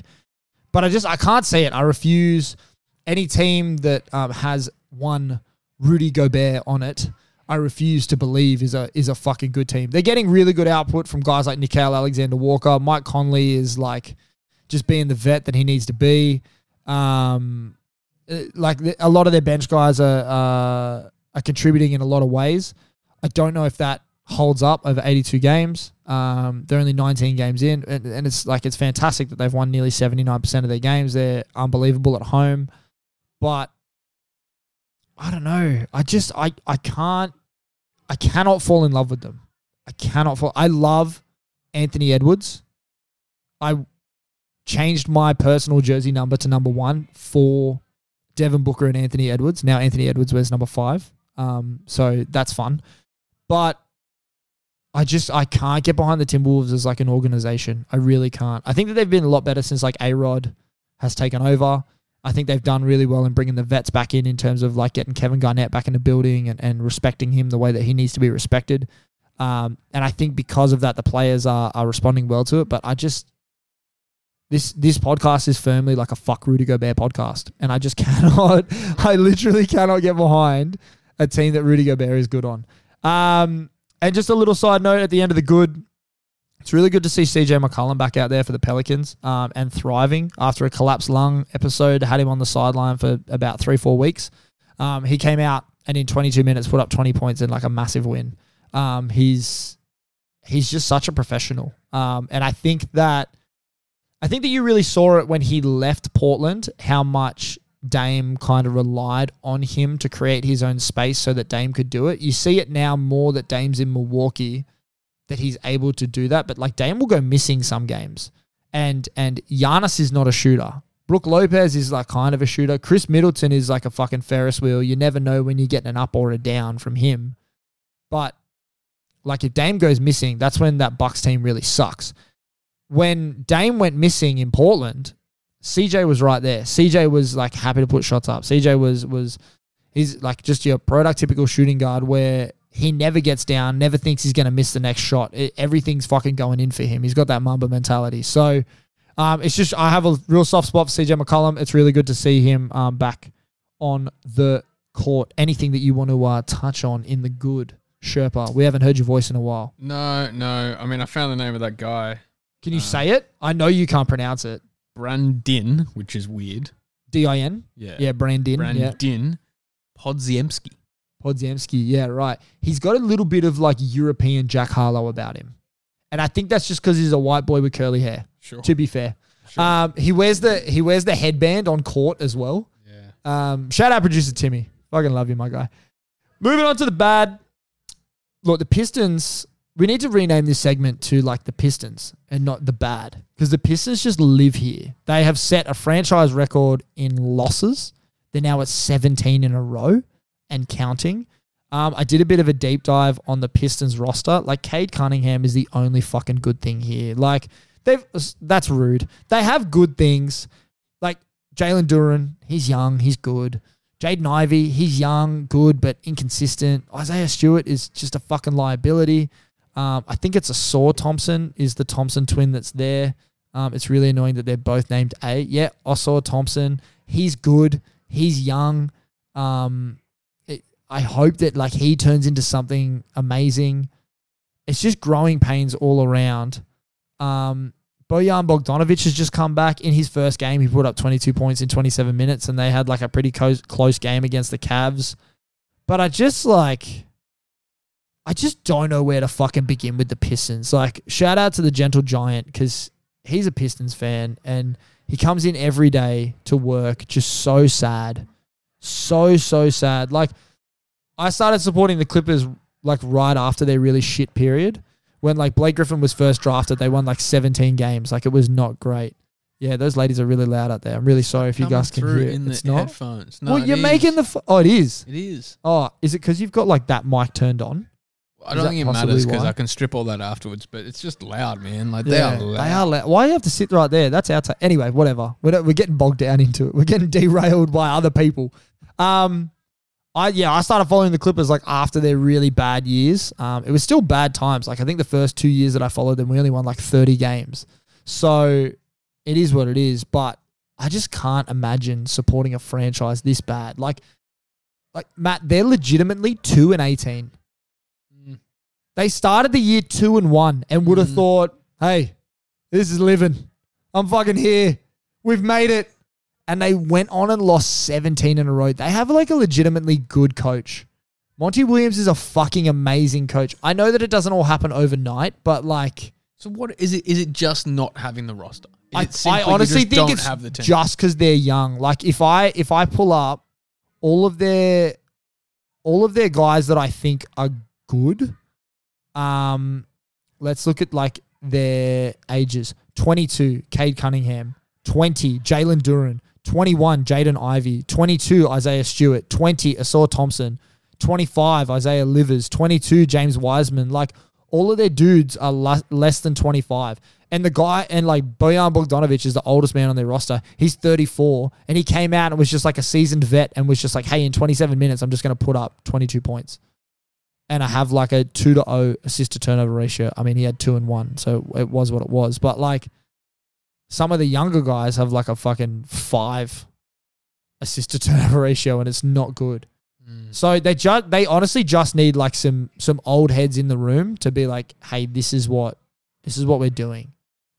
But I just, I can't say it. I refuse any team that um, has one Rudy Gobert on it. I refuse to believe is a is a fucking good team. They're getting really good output from guys like Nickeil Alexander Walker. Mike Conley is like just being the vet that he needs to be. Um, like a lot of their bench guys are uh, are contributing in a lot of ways. I don't know if that holds up over 82 games. Um, they're only 19 games in, and, and it's like it's fantastic that they've won nearly 79% of their games. They're unbelievable at home, but I don't know. I just I I can't I cannot fall in love with them. I cannot fall. I love Anthony Edwards. I changed my personal jersey number to number one for Devin Booker and Anthony Edwards. Now Anthony Edwards wears number five. Um, so that's fun. But I just I can't get behind the Timberwolves as like an organization. I really can't. I think that they've been a lot better since like A Rod has taken over. I think they've done really well in bringing the vets back in in terms of like getting Kevin Garnett back in the building and, and respecting him the way that he needs to be respected. Um, and I think because of that, the players are, are responding well to it. But I just this this podcast is firmly like a fuck Rudy Gobert podcast, and I just cannot. I literally cannot get behind a team that Rudy Gobert is good on. Um, and just a little side note at the end of the good. It's really good to see CJ McCollum back out there for the Pelicans um, and thriving after a collapsed lung episode. Had him on the sideline for about three, four weeks. Um, he came out and in 22 minutes put up 20 points in like a massive win. Um, he's he's just such a professional. Um, and I think that I think that you really saw it when he left Portland, how much Dame kind of relied on him to create his own space so that Dame could do it. You see it now more that Dame's in Milwaukee that he's able to do that, but like Dame will go missing some games. And and Giannis is not a shooter. Brook Lopez is like kind of a shooter. Khris Middleton is like a fucking Ferris wheel. You never know when you're getting an up or a down from him. But like if Dame goes missing, that's when that Bucks team really sucks when Dame went missing in Portland, CJ was right there. CJ was like happy to put shots up. CJ was was he's like just your prototypical shooting guard where he never gets down, never thinks he's going to miss the next shot. It, everything's fucking going in for him. He's got that Mamba mentality. So um, it's just I have a real soft spot for CJ McCollum. It's really good to see him um, back on the court. Anything that you want to uh, touch on in the good, Sherpa? We haven't heard your voice in a while. No, no. I mean, I found the name of that guy, Can you say it? I know you can't pronounce it. Brandin, which is weird. D I N. Yeah. Yeah, Brandin. Yeah. Brandin Podziemski. Podziemski, yeah, right. He's got a little bit of like European Jack Harlow about him. And I think that's just because he's a white boy with curly hair, Sure. to be fair. Sure. Um, he wears the he wears the headband on court as well. yeah. Um, shout out producer Timmy. Fucking love you, my guy. Moving on to the bad. Look, the Pistons, we need to rename this segment to like the Pistons and not the bad. Because the Pistons just live here. They have set a franchise record in losses. They're now at 17 in a row and counting. Um, I did a bit of a deep dive on the Pistons roster. Like Cade Cunningham is the only fucking good thing here. Like they've that's rude. They have good things. Like Jalen Duren, he's young, he's good. Jaden Ivey, he's young, good, but inconsistent. Isaiah Stewart is just a fucking liability. Um, I think it's Ausar Thompson is the Thompson twin that's there. Um, it's really annoying that they're both named A. Yeah, Ausar Thompson. He's good. He's young. Um, it, I hope that like he turns into something amazing. It's just growing pains all around. Um, Bojan Bogdanovic has just come back in his first game. He put up 22 points in 27 minutes, and they had like a pretty close, close game against the Cavs. But I just like, I just don't know where to fucking begin with the Pistons. Like, shout out to the Gentle Giant because he's a Pistons fan and he comes in every day to work just so sad. So, so sad. Like, I started supporting the Clippers like right after their really shit period. When like Blake Griffin was first drafted, they won like 17 games. Like, it was not great. Yeah, those ladies are really loud out there. I'm really sorry if you Coming guys can hear. in it's the not. headphones. No, well, it you're is. making the. F- oh, it is. It is. Oh, is it because you've got like that mic turned on? I don't think it matters because why? I can strip all that afterwards. But it's just loud, man. Like they are loud. They are loud. Why do you have to sit right there? That's our Anyway, whatever. We're, we're getting bogged down into it. We're getting derailed by other people. Um, I yeah, I started following the Clippers like after their really bad years. Um, it was still bad times. Like I think the first two years that I followed them, we only won like thirty games. So it is what it is. But I just can't imagine supporting a franchise this bad. Like, like Matt, they're legitimately two and eighteen. They started the year two and one and would have Mm. thought, hey, this is living. I'm fucking here. We've made it. And they went on and lost 17 in a row. They have like a legitimately good coach. Monty Williams is a fucking amazing coach. I know that it doesn't all happen overnight, but like, So what is it? Is it just not having the roster? I, I honestly think don't it's have the team? just because they're young. Like if I if I pull up all of their all of their guys that I think are good, um, let's look at like their ages: twenty-two, Cade Cunningham; twenty, Jalen Duren; twenty-one, Jaden Ivey; twenty-two, Isaiah Stewart; twenty, Ausar Thompson; twenty-five, Isaiah Livers; twenty-two, James Wiseman. Like all of their dudes are le- less than 25. And the guy, and like Bojan Bogdanovic is the oldest man on their roster. He's 34. And he came out and was just like a seasoned vet and was just like, hey, in 27 minutes, I'm just going to put up 22 points. And I have like a 2 to 0 assist to turnover ratio. I mean, he had 2 and 1. So it was what it was. But like some of the younger guys have like a fucking 5 assist to turnover ratio and it's not good. Mm. So they just they honestly just need like some some old heads in the room to be like, hey, this is what this is what we're doing.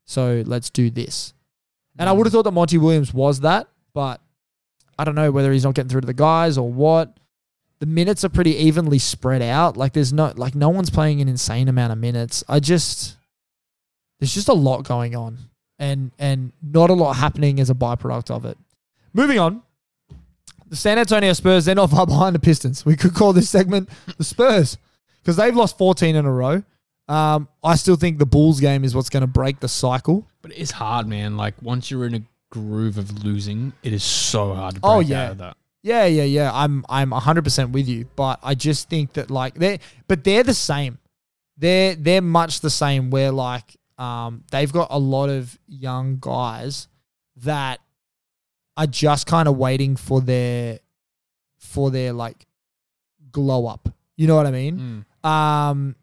So let's do this. And I would have thought that Monty Williams was that, but I don't know whether he's not getting through to the guys or what. The minutes are pretty evenly spread out. Like there's no like no one's playing an insane amount of minutes. I just there's just a lot going on and and not a lot happening as a byproduct of it. Moving on. The San Antonio Spurs, they're not far behind the Pistons. We could call this segment the Spurs because they've lost 14 in a row. Um, I still think the Bulls game is what's going to break the cycle. But it's hard, man. Like once you're in a groove of losing, it is so hard to break Oh, out yeah. of that. Yeah, yeah, yeah. I'm I'm 100% with you, but I just think that like they but they're the same. They're they're much the same where like um they've got a lot of young guys that are just kind of waiting for their for their like glow up. You know what I mean? Mm. Um,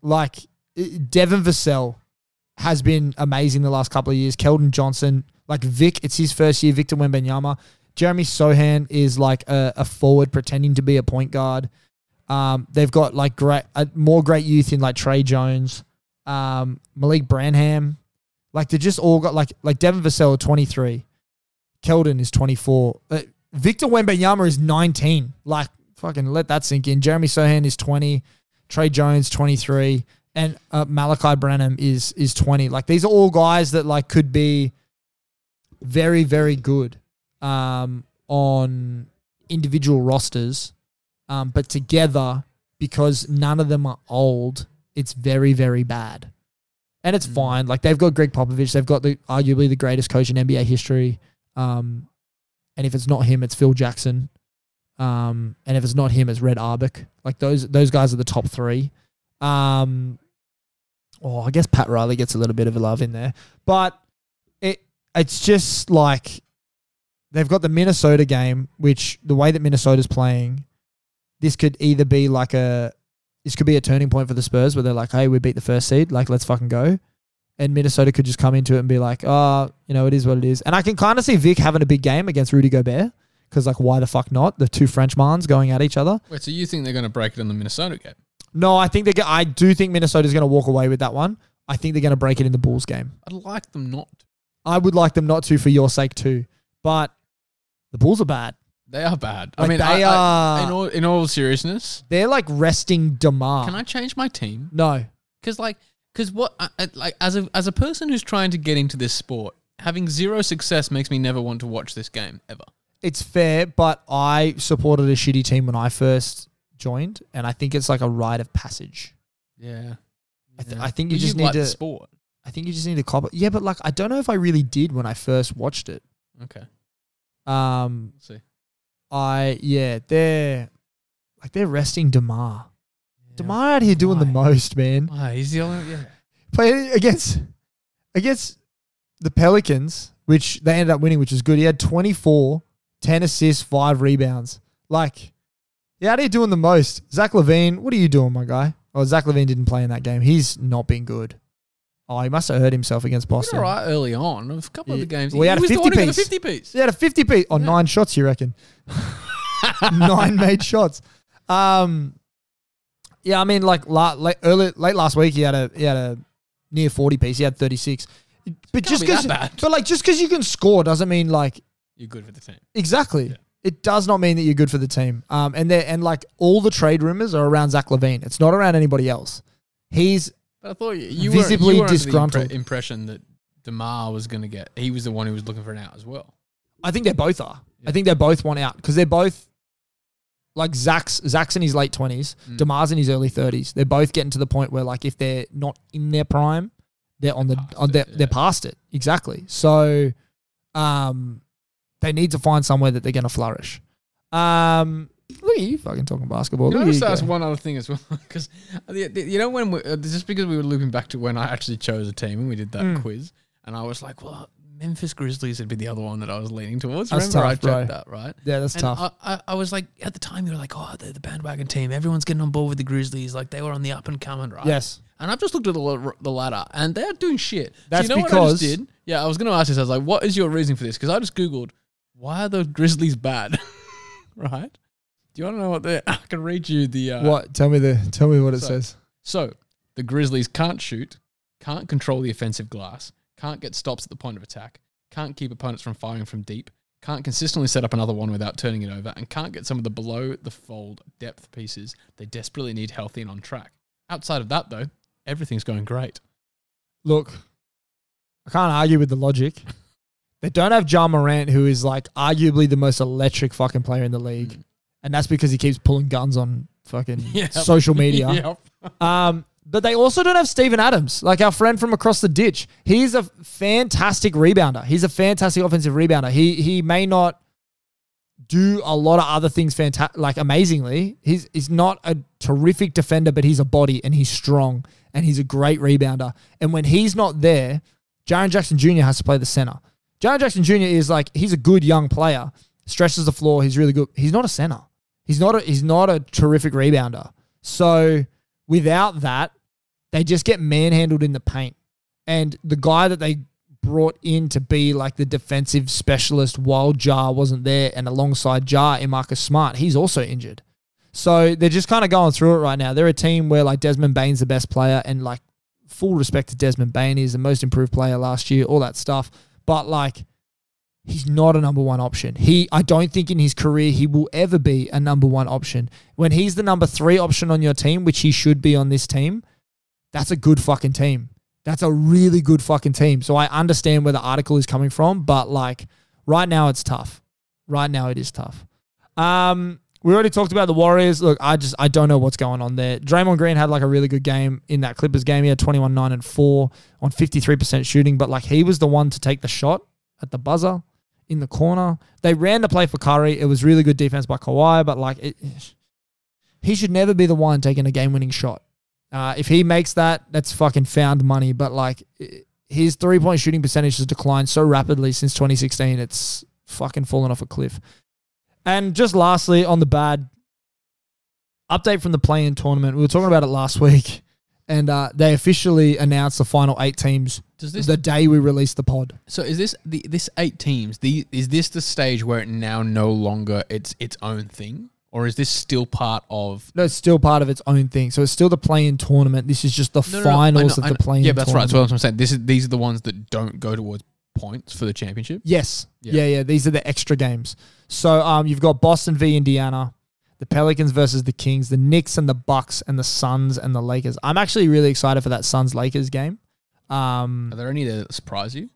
like Devin Vassell has been amazing the last couple of years. Keldon Johnson, like Vic, it's his first year. Victor Wembanyama, Jeremy Sochan is like a, a forward pretending to be a point guard. Um, they've got like great, uh, more great youth in like Tre Jones, um, Malik Branham. Like they just all got like like Devin Vassell, twenty three, Keldon is twenty four, uh, Victor Wembanyama is nineteen. Like fucking let that sink in. Jeremy Sochan is twenty. Tre Jones, 23, and uh, Malaki Branham is is 20. Like these are all guys that like could be very very good um, on individual rosters, um, but together because none of them are old, it's very very bad, and it's fine. Like they've got Gregg Popovich, they've got the arguably the greatest coach in NBA history, um, and if it's not him, it's Phil Jackson. Um, and if it's not him, it's Red Auerbach. Like those those guys are the top three. Um, oh, I guess Pat Riley gets a little bit of a love in there, but it it's just like they've got the Minnesota game, which the way that Minnesota's playing, this could either be like a this could be a turning point for the Spurs where they're like, hey, we beat the first seed, like let's fucking go. And Minnesota could just come into it and be like, oh, you know, it is what it is. And I can kind of see Vic having a big game against Rudy Gobert because, like, why the fuck not? The two Frenchmans going at each other. Wait, so you think they're going to break it in the Minnesota game? No, I think they. I do think Minnesota's going to walk away with that one. I think they're going to break it in the Bulls game. I'd like them not. I would like them not to for your sake too, but the Bulls are bad. They are bad. I Like, mean, they I, I- are- in all in all seriousness, They're like resting Demar. can I change my team? No, Because like, because what, I, I- like, as a as a person who's trying to get into this sport, having zero success makes me never want to watch this game ever. it's fair, but I supported a shitty team when I first joined, and I think it's like a rite of passage. Yeah, I, th- I think you just need like to. the sport. I think you just need to cop it. Yeah, but like I don't know if I really did when I first watched it. Okay, Um, let's see. I yeah, they're like they're resting Demar. Demar out here doing the most, man. Why? He's the only. Yeah. Playing against against the Pelicans, which they ended up winning, which is good. He had 24, 10 assists, five rebounds. Like, yeah, out here doing the most. Zach LaVine, what are you doing, my guy? Oh, Zach LaVine didn't play in that game. He's not been good. Oh, he must have hurt himself against Boston. all right early on. A couple of the games. Well, he had a was the 50 one who got the piece. fifty piece. He had a 50 piece. on nine shots, you reckon? nine made shots. Um, yeah, I mean, like la- late, early, late last week, he had a he had a near 40 piece. He had 36. But just be because, bad. but like, just because you can score doesn't mean like You're good for the team. exactly. It does not mean that you're good for the team. Um, and they and like all the trade rumors are around Zach LaVine. It's not around anybody else. He's But I thought you, you Visibly were, you were disgruntled. impre- impression that Demar was going to get. He was the one who was looking for an out as well. I think they both are. I think they both want out because they're both like Zach's Zach's in his late twenties, Mm. Demar's in his early thirties. They're both getting to the point where like if they're not in their prime, they're on the Past on it, they're, yeah. they're past it exactly. So, um, they need to find somewhere that they're going to flourish. Um, look at you fucking talking basketball. Can I at just you ask go. one other thing as well? Because you know when we, uh, just because we were looping back to when I actually chose a team and we did that Mm. quiz, and I was like, well, Memphis Grizzlies would be the other one that I was leaning towards. That's Remember I tough, bro. checked that, right? Yeah, that's And tough. I, I, I was like, at the time, you were like, oh, they're the bandwagon team. Everyone's getting on board with the Grizzlies. Like, they were on the up and coming, right? yes, And I've just looked at the, la- the ladder, and they're doing shit. That's so you know because- what I just did? Yeah, I was going to ask this. I was like, what is your reasoning for this? Because I just Googled, why are the Grizzlies bad? right? Do you want to know what the? I can read you the... Uh, what? Tell me the tell me what it so- says. So, the Grizzlies can't shoot, can't control the offensive glass, can't get stops at the point of attack, can't keep opponents from firing from deep, can't consistently set up another one without turning it over, and can't get some of the below the fold depth pieces they desperately need healthy and on track. Outside of that, though, everything's going great. Look, I can't argue with the logic. They don't have Ja Morant, who is like arguably the most electric fucking player in the league, Mm. And that's because he keeps pulling guns on fucking Yep. social media. Yep. Um, but they also don't have Steven Adams, like our friend from across the ditch. He's a fantastic rebounder. He's a fantastic offensive rebounder. He he may not do a lot of other things fanta- like amazingly. He's he's not a terrific defender, but he's a body and he's strong and he's a great rebounder. And when he's not there, Jaren Jackson Jr. has to play the center. Jaren Jackson Jr. is like he's a good young player, stretches the floor. He's really good. He's not a center. He's not a he's not a terrific rebounder. So without that, they just get manhandled in the paint. And the guy that they brought in to be like the defensive specialist while Jar wasn't there and alongside Jar in Marcus Smart, he's also injured. So they're just kind of going through it right now. They're a team where like Desmond Bane's the best player and like full respect to Desmond Bane. He's the most improved player last year, all that stuff. But like he's not a number one option. He I don't think in his career he will ever be a number one option. When he's the number three option on your team, which he should be on this team, that's a good fucking team. That's a really good fucking team. So I understand where the article is coming from, but like right now it's tough. Right now it is tough. Um, we already talked about the Warriors. Look, I just I don't know what's going on there. Draymond Green had like a really good game in that Clippers game. He had 21 9 and 4 on 53% shooting, but like he was the one to take the shot at the buzzer in the corner. They ran the play for Curry. It was really good defense by Kawhi, but like it, he should never be the one taking a game winning shot. Uh, if he makes that, that's fucking found money. But like his three point shooting percentage has declined so rapidly since 2016. It's fucking fallen off a cliff. And just lastly, on the bad update from the play in tournament, we were talking about it last week, and uh, they officially announced the final eight teams Does this the day we released the pod. So is this the this eight teams? The is this the stage where it now no longer it's its own thing, or is this still part of? No, it's still part of its own thing. So it's still the play in tournament. This is just the No, no, no, I finals know- I of the play in Yeah, that's right. tournament. That's what I'm saying. This is these are the ones that don't go towards points for the championship. Yes. Yeah. Yeah. yeah, These are the extra games. So um, you've got Boston v Indiana, the Pelicans versus the Kings, the Knicks and the Bucks, and the Suns and the Lakers. I'm actually really excited for that Suns Lakers game. Um, Are there any that surprise you?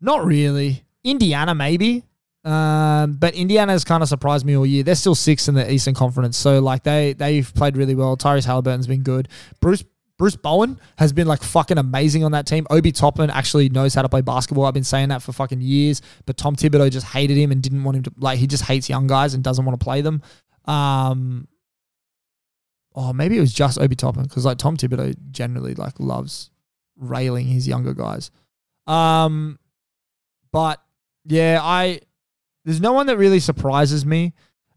not really. Indiana maybe. Um, but Indiana has kind of surprised me all year. They're still six in the Eastern Conference, so like they they've played really well. Tyrese Halliburton's been good. Bruce Bruce Bowen has been like fucking amazing on that team. Obi Toppin actually knows how to play basketball. I've been saying that for fucking years, but Tom Thibodeau just hated him and didn't want him to like. He just hates young guys and doesn't want to play them. Um, oh, maybe it was just Obi Toppin because like Tom Thibodeau generally like loves railing his younger guys. Um, but yeah, I there's no one that really surprises me.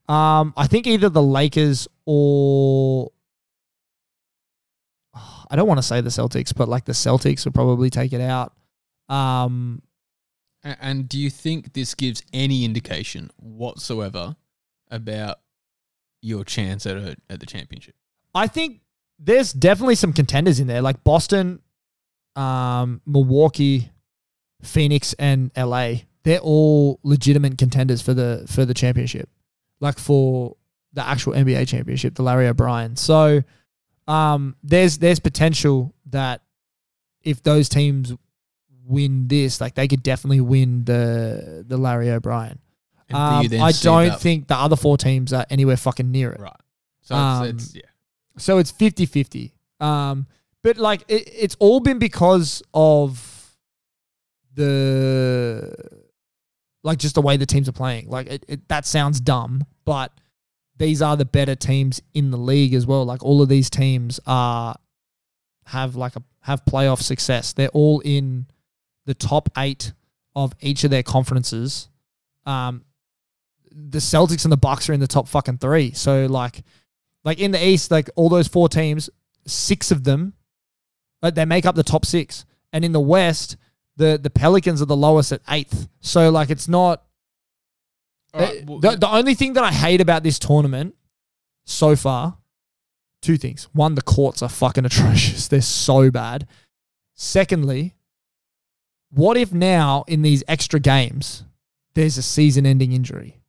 Um, I think either the Lakers or I don't want to say the Celtics, but like the Celtics will probably take it out. Um, A- And do you think this gives any indication whatsoever about your chance at a, at the championship? I think there's definitely some contenders in there, like Boston, um, Milwaukee, Phoenix, and LA. They're all legitimate contenders for the for the championship, like for the actual NBA championship, the Larry O'Brien. So, um, there's there's potential that if those teams win this, like they could definitely win the the Larry O'Brien. Um, I don't think the other four teams are anywhere fucking near it. right. So Um, it's, it's yeah. So it's 50 50. Um, but like it, it's all been because of the like just the way the teams are playing. Like it, it, that sounds dumb, but these are the better teams in the league as well. Like all of these teams are have like a have playoff success. They're all in the top eight of each of their conferences. Um, the Celtics and the Bucks are in the top fucking three. So like, like in the East, like all those four teams, six of them, like they make up the top six. And in the West, the the Pelicans are the lowest at eighth. So like, it's not. Right, well, the, the only thing that I hate about this tournament so far, two things. One, the courts are fucking atrocious. They're so bad. Secondly, what if now in these extra games there's a season-ending injury?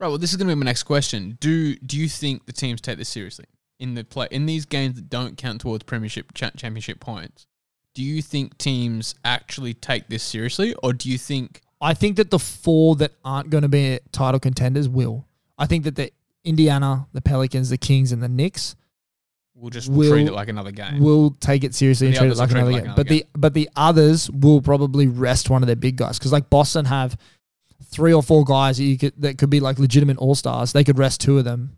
Right. Well, this is going to be my next question. Do do you think the teams take this seriously in the play in these games that don't count towards premiership cha- championship points? Do you think teams actually take this seriously, or do you think I think that the four that aren't going to be title contenders will. I think that the Indiana, the Pelicans, the Kings, and the Knicks we'll just Will- treat it like another game? will take it seriously And and treat it like will treat another it like game. another But the but the others will probably rest one of their big guys because like Boston have three or four guys that you could that could be like legitimate all stars. They could rest two of them.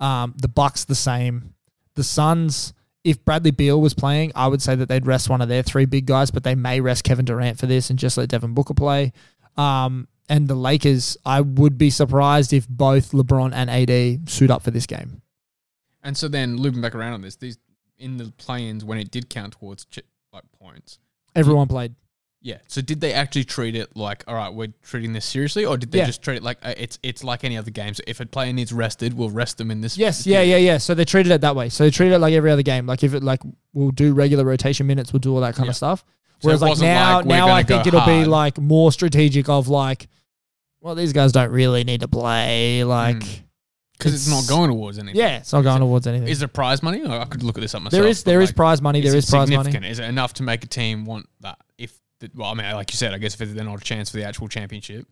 Um, the Bucks the same. The Suns, if Bradley Beal was playing, I would say that they'd rest one of their three big guys, but they may rest Kevin Durant for this and just let Devin Booker play. Um, and the Lakers, I would be surprised if both LeBron and AD suit up for this game. And so then looping back around on this, these in the play-ins when it did count towards ch- like points. Everyone played. Yeah. So did they actually treat it like, all right, we're treating this seriously, or did they Yeah. just treat it like uh, it's it's like any other game? So if a player needs rested, we'll rest them in this. Yes, yeah, yeah, yeah. So they treated it that way. So they treated it like every other game. Like if it like we'll do regular rotation minutes, we'll do all that kind Yeah. of stuff. So Whereas like wasn't now, like, we're now gonna I think go it'll be hard. like more strategic of like, well, these guys don't really need to play. Like. Because it's, not going towards anything. yeah, it's not going towards anything. Is there prize money? I could look at this up myself. there is but, there is like, prize money. There is is it prize money. significant? Is it enough to make a team want that? If well, I mean, like you said, I guess if they're not a chance for the actual championship,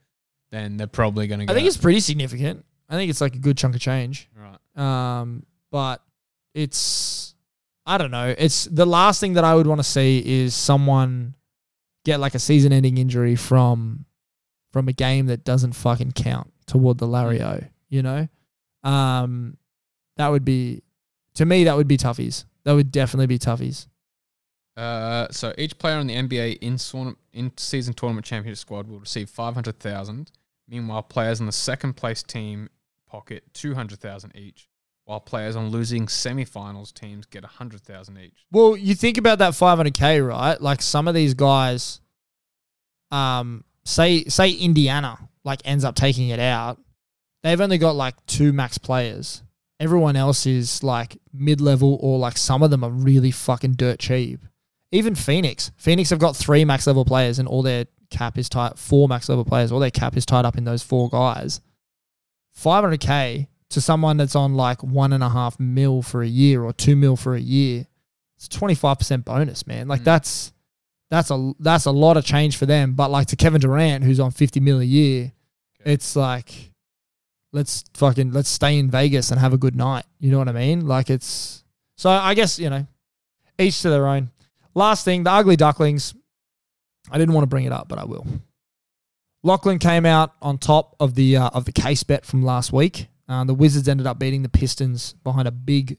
then they're probably going to go. I think it's pretty significant. I think it's like a good chunk of change. right. Um, but it's I don't know. It's the last thing that I would want to see is someone get like a season-ending injury from from a game that doesn't fucking count toward the Larry O. You know, um, that would be to me that would be toughies. That would definitely be toughies. Uh, so each player on the NBA in in season tournament championship squad will receive five hundred thousand. Meanwhile, players on the second place team pocket two hundred thousand each, while players on losing semifinals teams get hundred thousand each. Well, you think about that 500k, right? Like some of these guys, um, say say Indiana like ends up taking it out. They've only got like two max players. Everyone else is like mid level or like some of them are really fucking dirt cheap. Even Phoenix, Phoenix have got three max level players and all their cap is tied. Four max level players, all their cap is tied up in those four guys. 500k to someone that's on like one and a half mil for a year or two mil for a year, it's twenty five percent bonus, man. Like Mm. that's that's a that's a lot of change for them. But like to Kevin Durant, who's on fifty mil a year, it's like let's fucking let's stay in Vegas and have a good night. You know what I mean? Like it's so I guess you know each to their own. Last thing, the ugly ducklings. I didn't want to bring it up, but I will. Lachlan came out on top of the uh, of the case bet from last week. Uh, the Wizards ended up beating the Pistons behind a big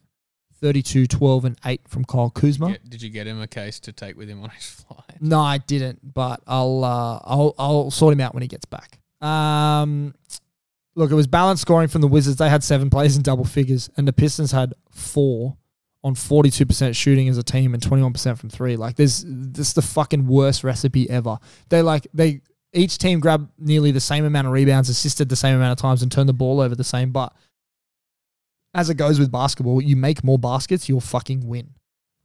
32 12 and 8 from Kyle Kuzma. Yeah, did you get him a case to take with him on his flight? No, I didn't, but I'll uh, I'll I'll sort him out when he gets back. Um, look, it was balanced scoring from the Wizards. They had seven players in double figures, and the Pistons had four on forty two percent shooting as a team and twenty one percent from three. Like this is the fucking worst recipe ever. They like they each team grabbed nearly the same amount of rebounds, assisted the same amount of times, and turned the ball over the same. But as it goes with basketball, you make more baskets, you'll fucking win.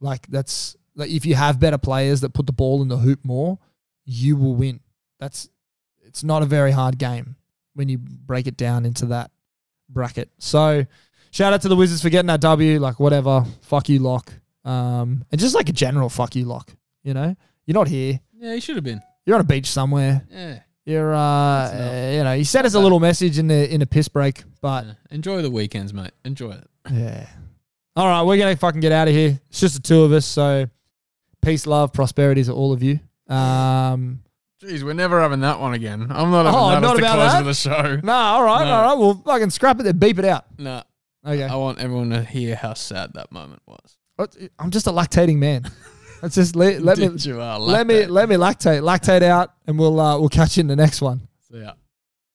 Like that's like if you have better players that put the ball in the hoop more, you will win. That's it's not a very hard game when you break it down into that bracket. So shout out to the Wizards for getting that W. Like whatever, fuck you, Lach. Um, and just like a general fuck you, Lach. You know, you're not here. Yeah, he should have been. You're on a beach somewhere. Yeah. You're, uh, uh, you know, you sent us a little message in the in a piss break, but Yeah. Enjoy the weekends, mate. Enjoy it. yeah. All right, we're gonna fucking get out of here. It's just the two of us, so peace, love, prosperity to all of you. Um, Jeez, we're never having that one again. I'm not having Oh, that not as the about close that? of the show. no, all right, No. all right. Well, fucking scrap it then, beep it out. No, Okay. I want everyone to hear how sad that moment was. What- I'm just a lactating man. Let's just let, let me let me let me lactate lactate out, and we'll uh, we'll catch you in the next one. So, yeah.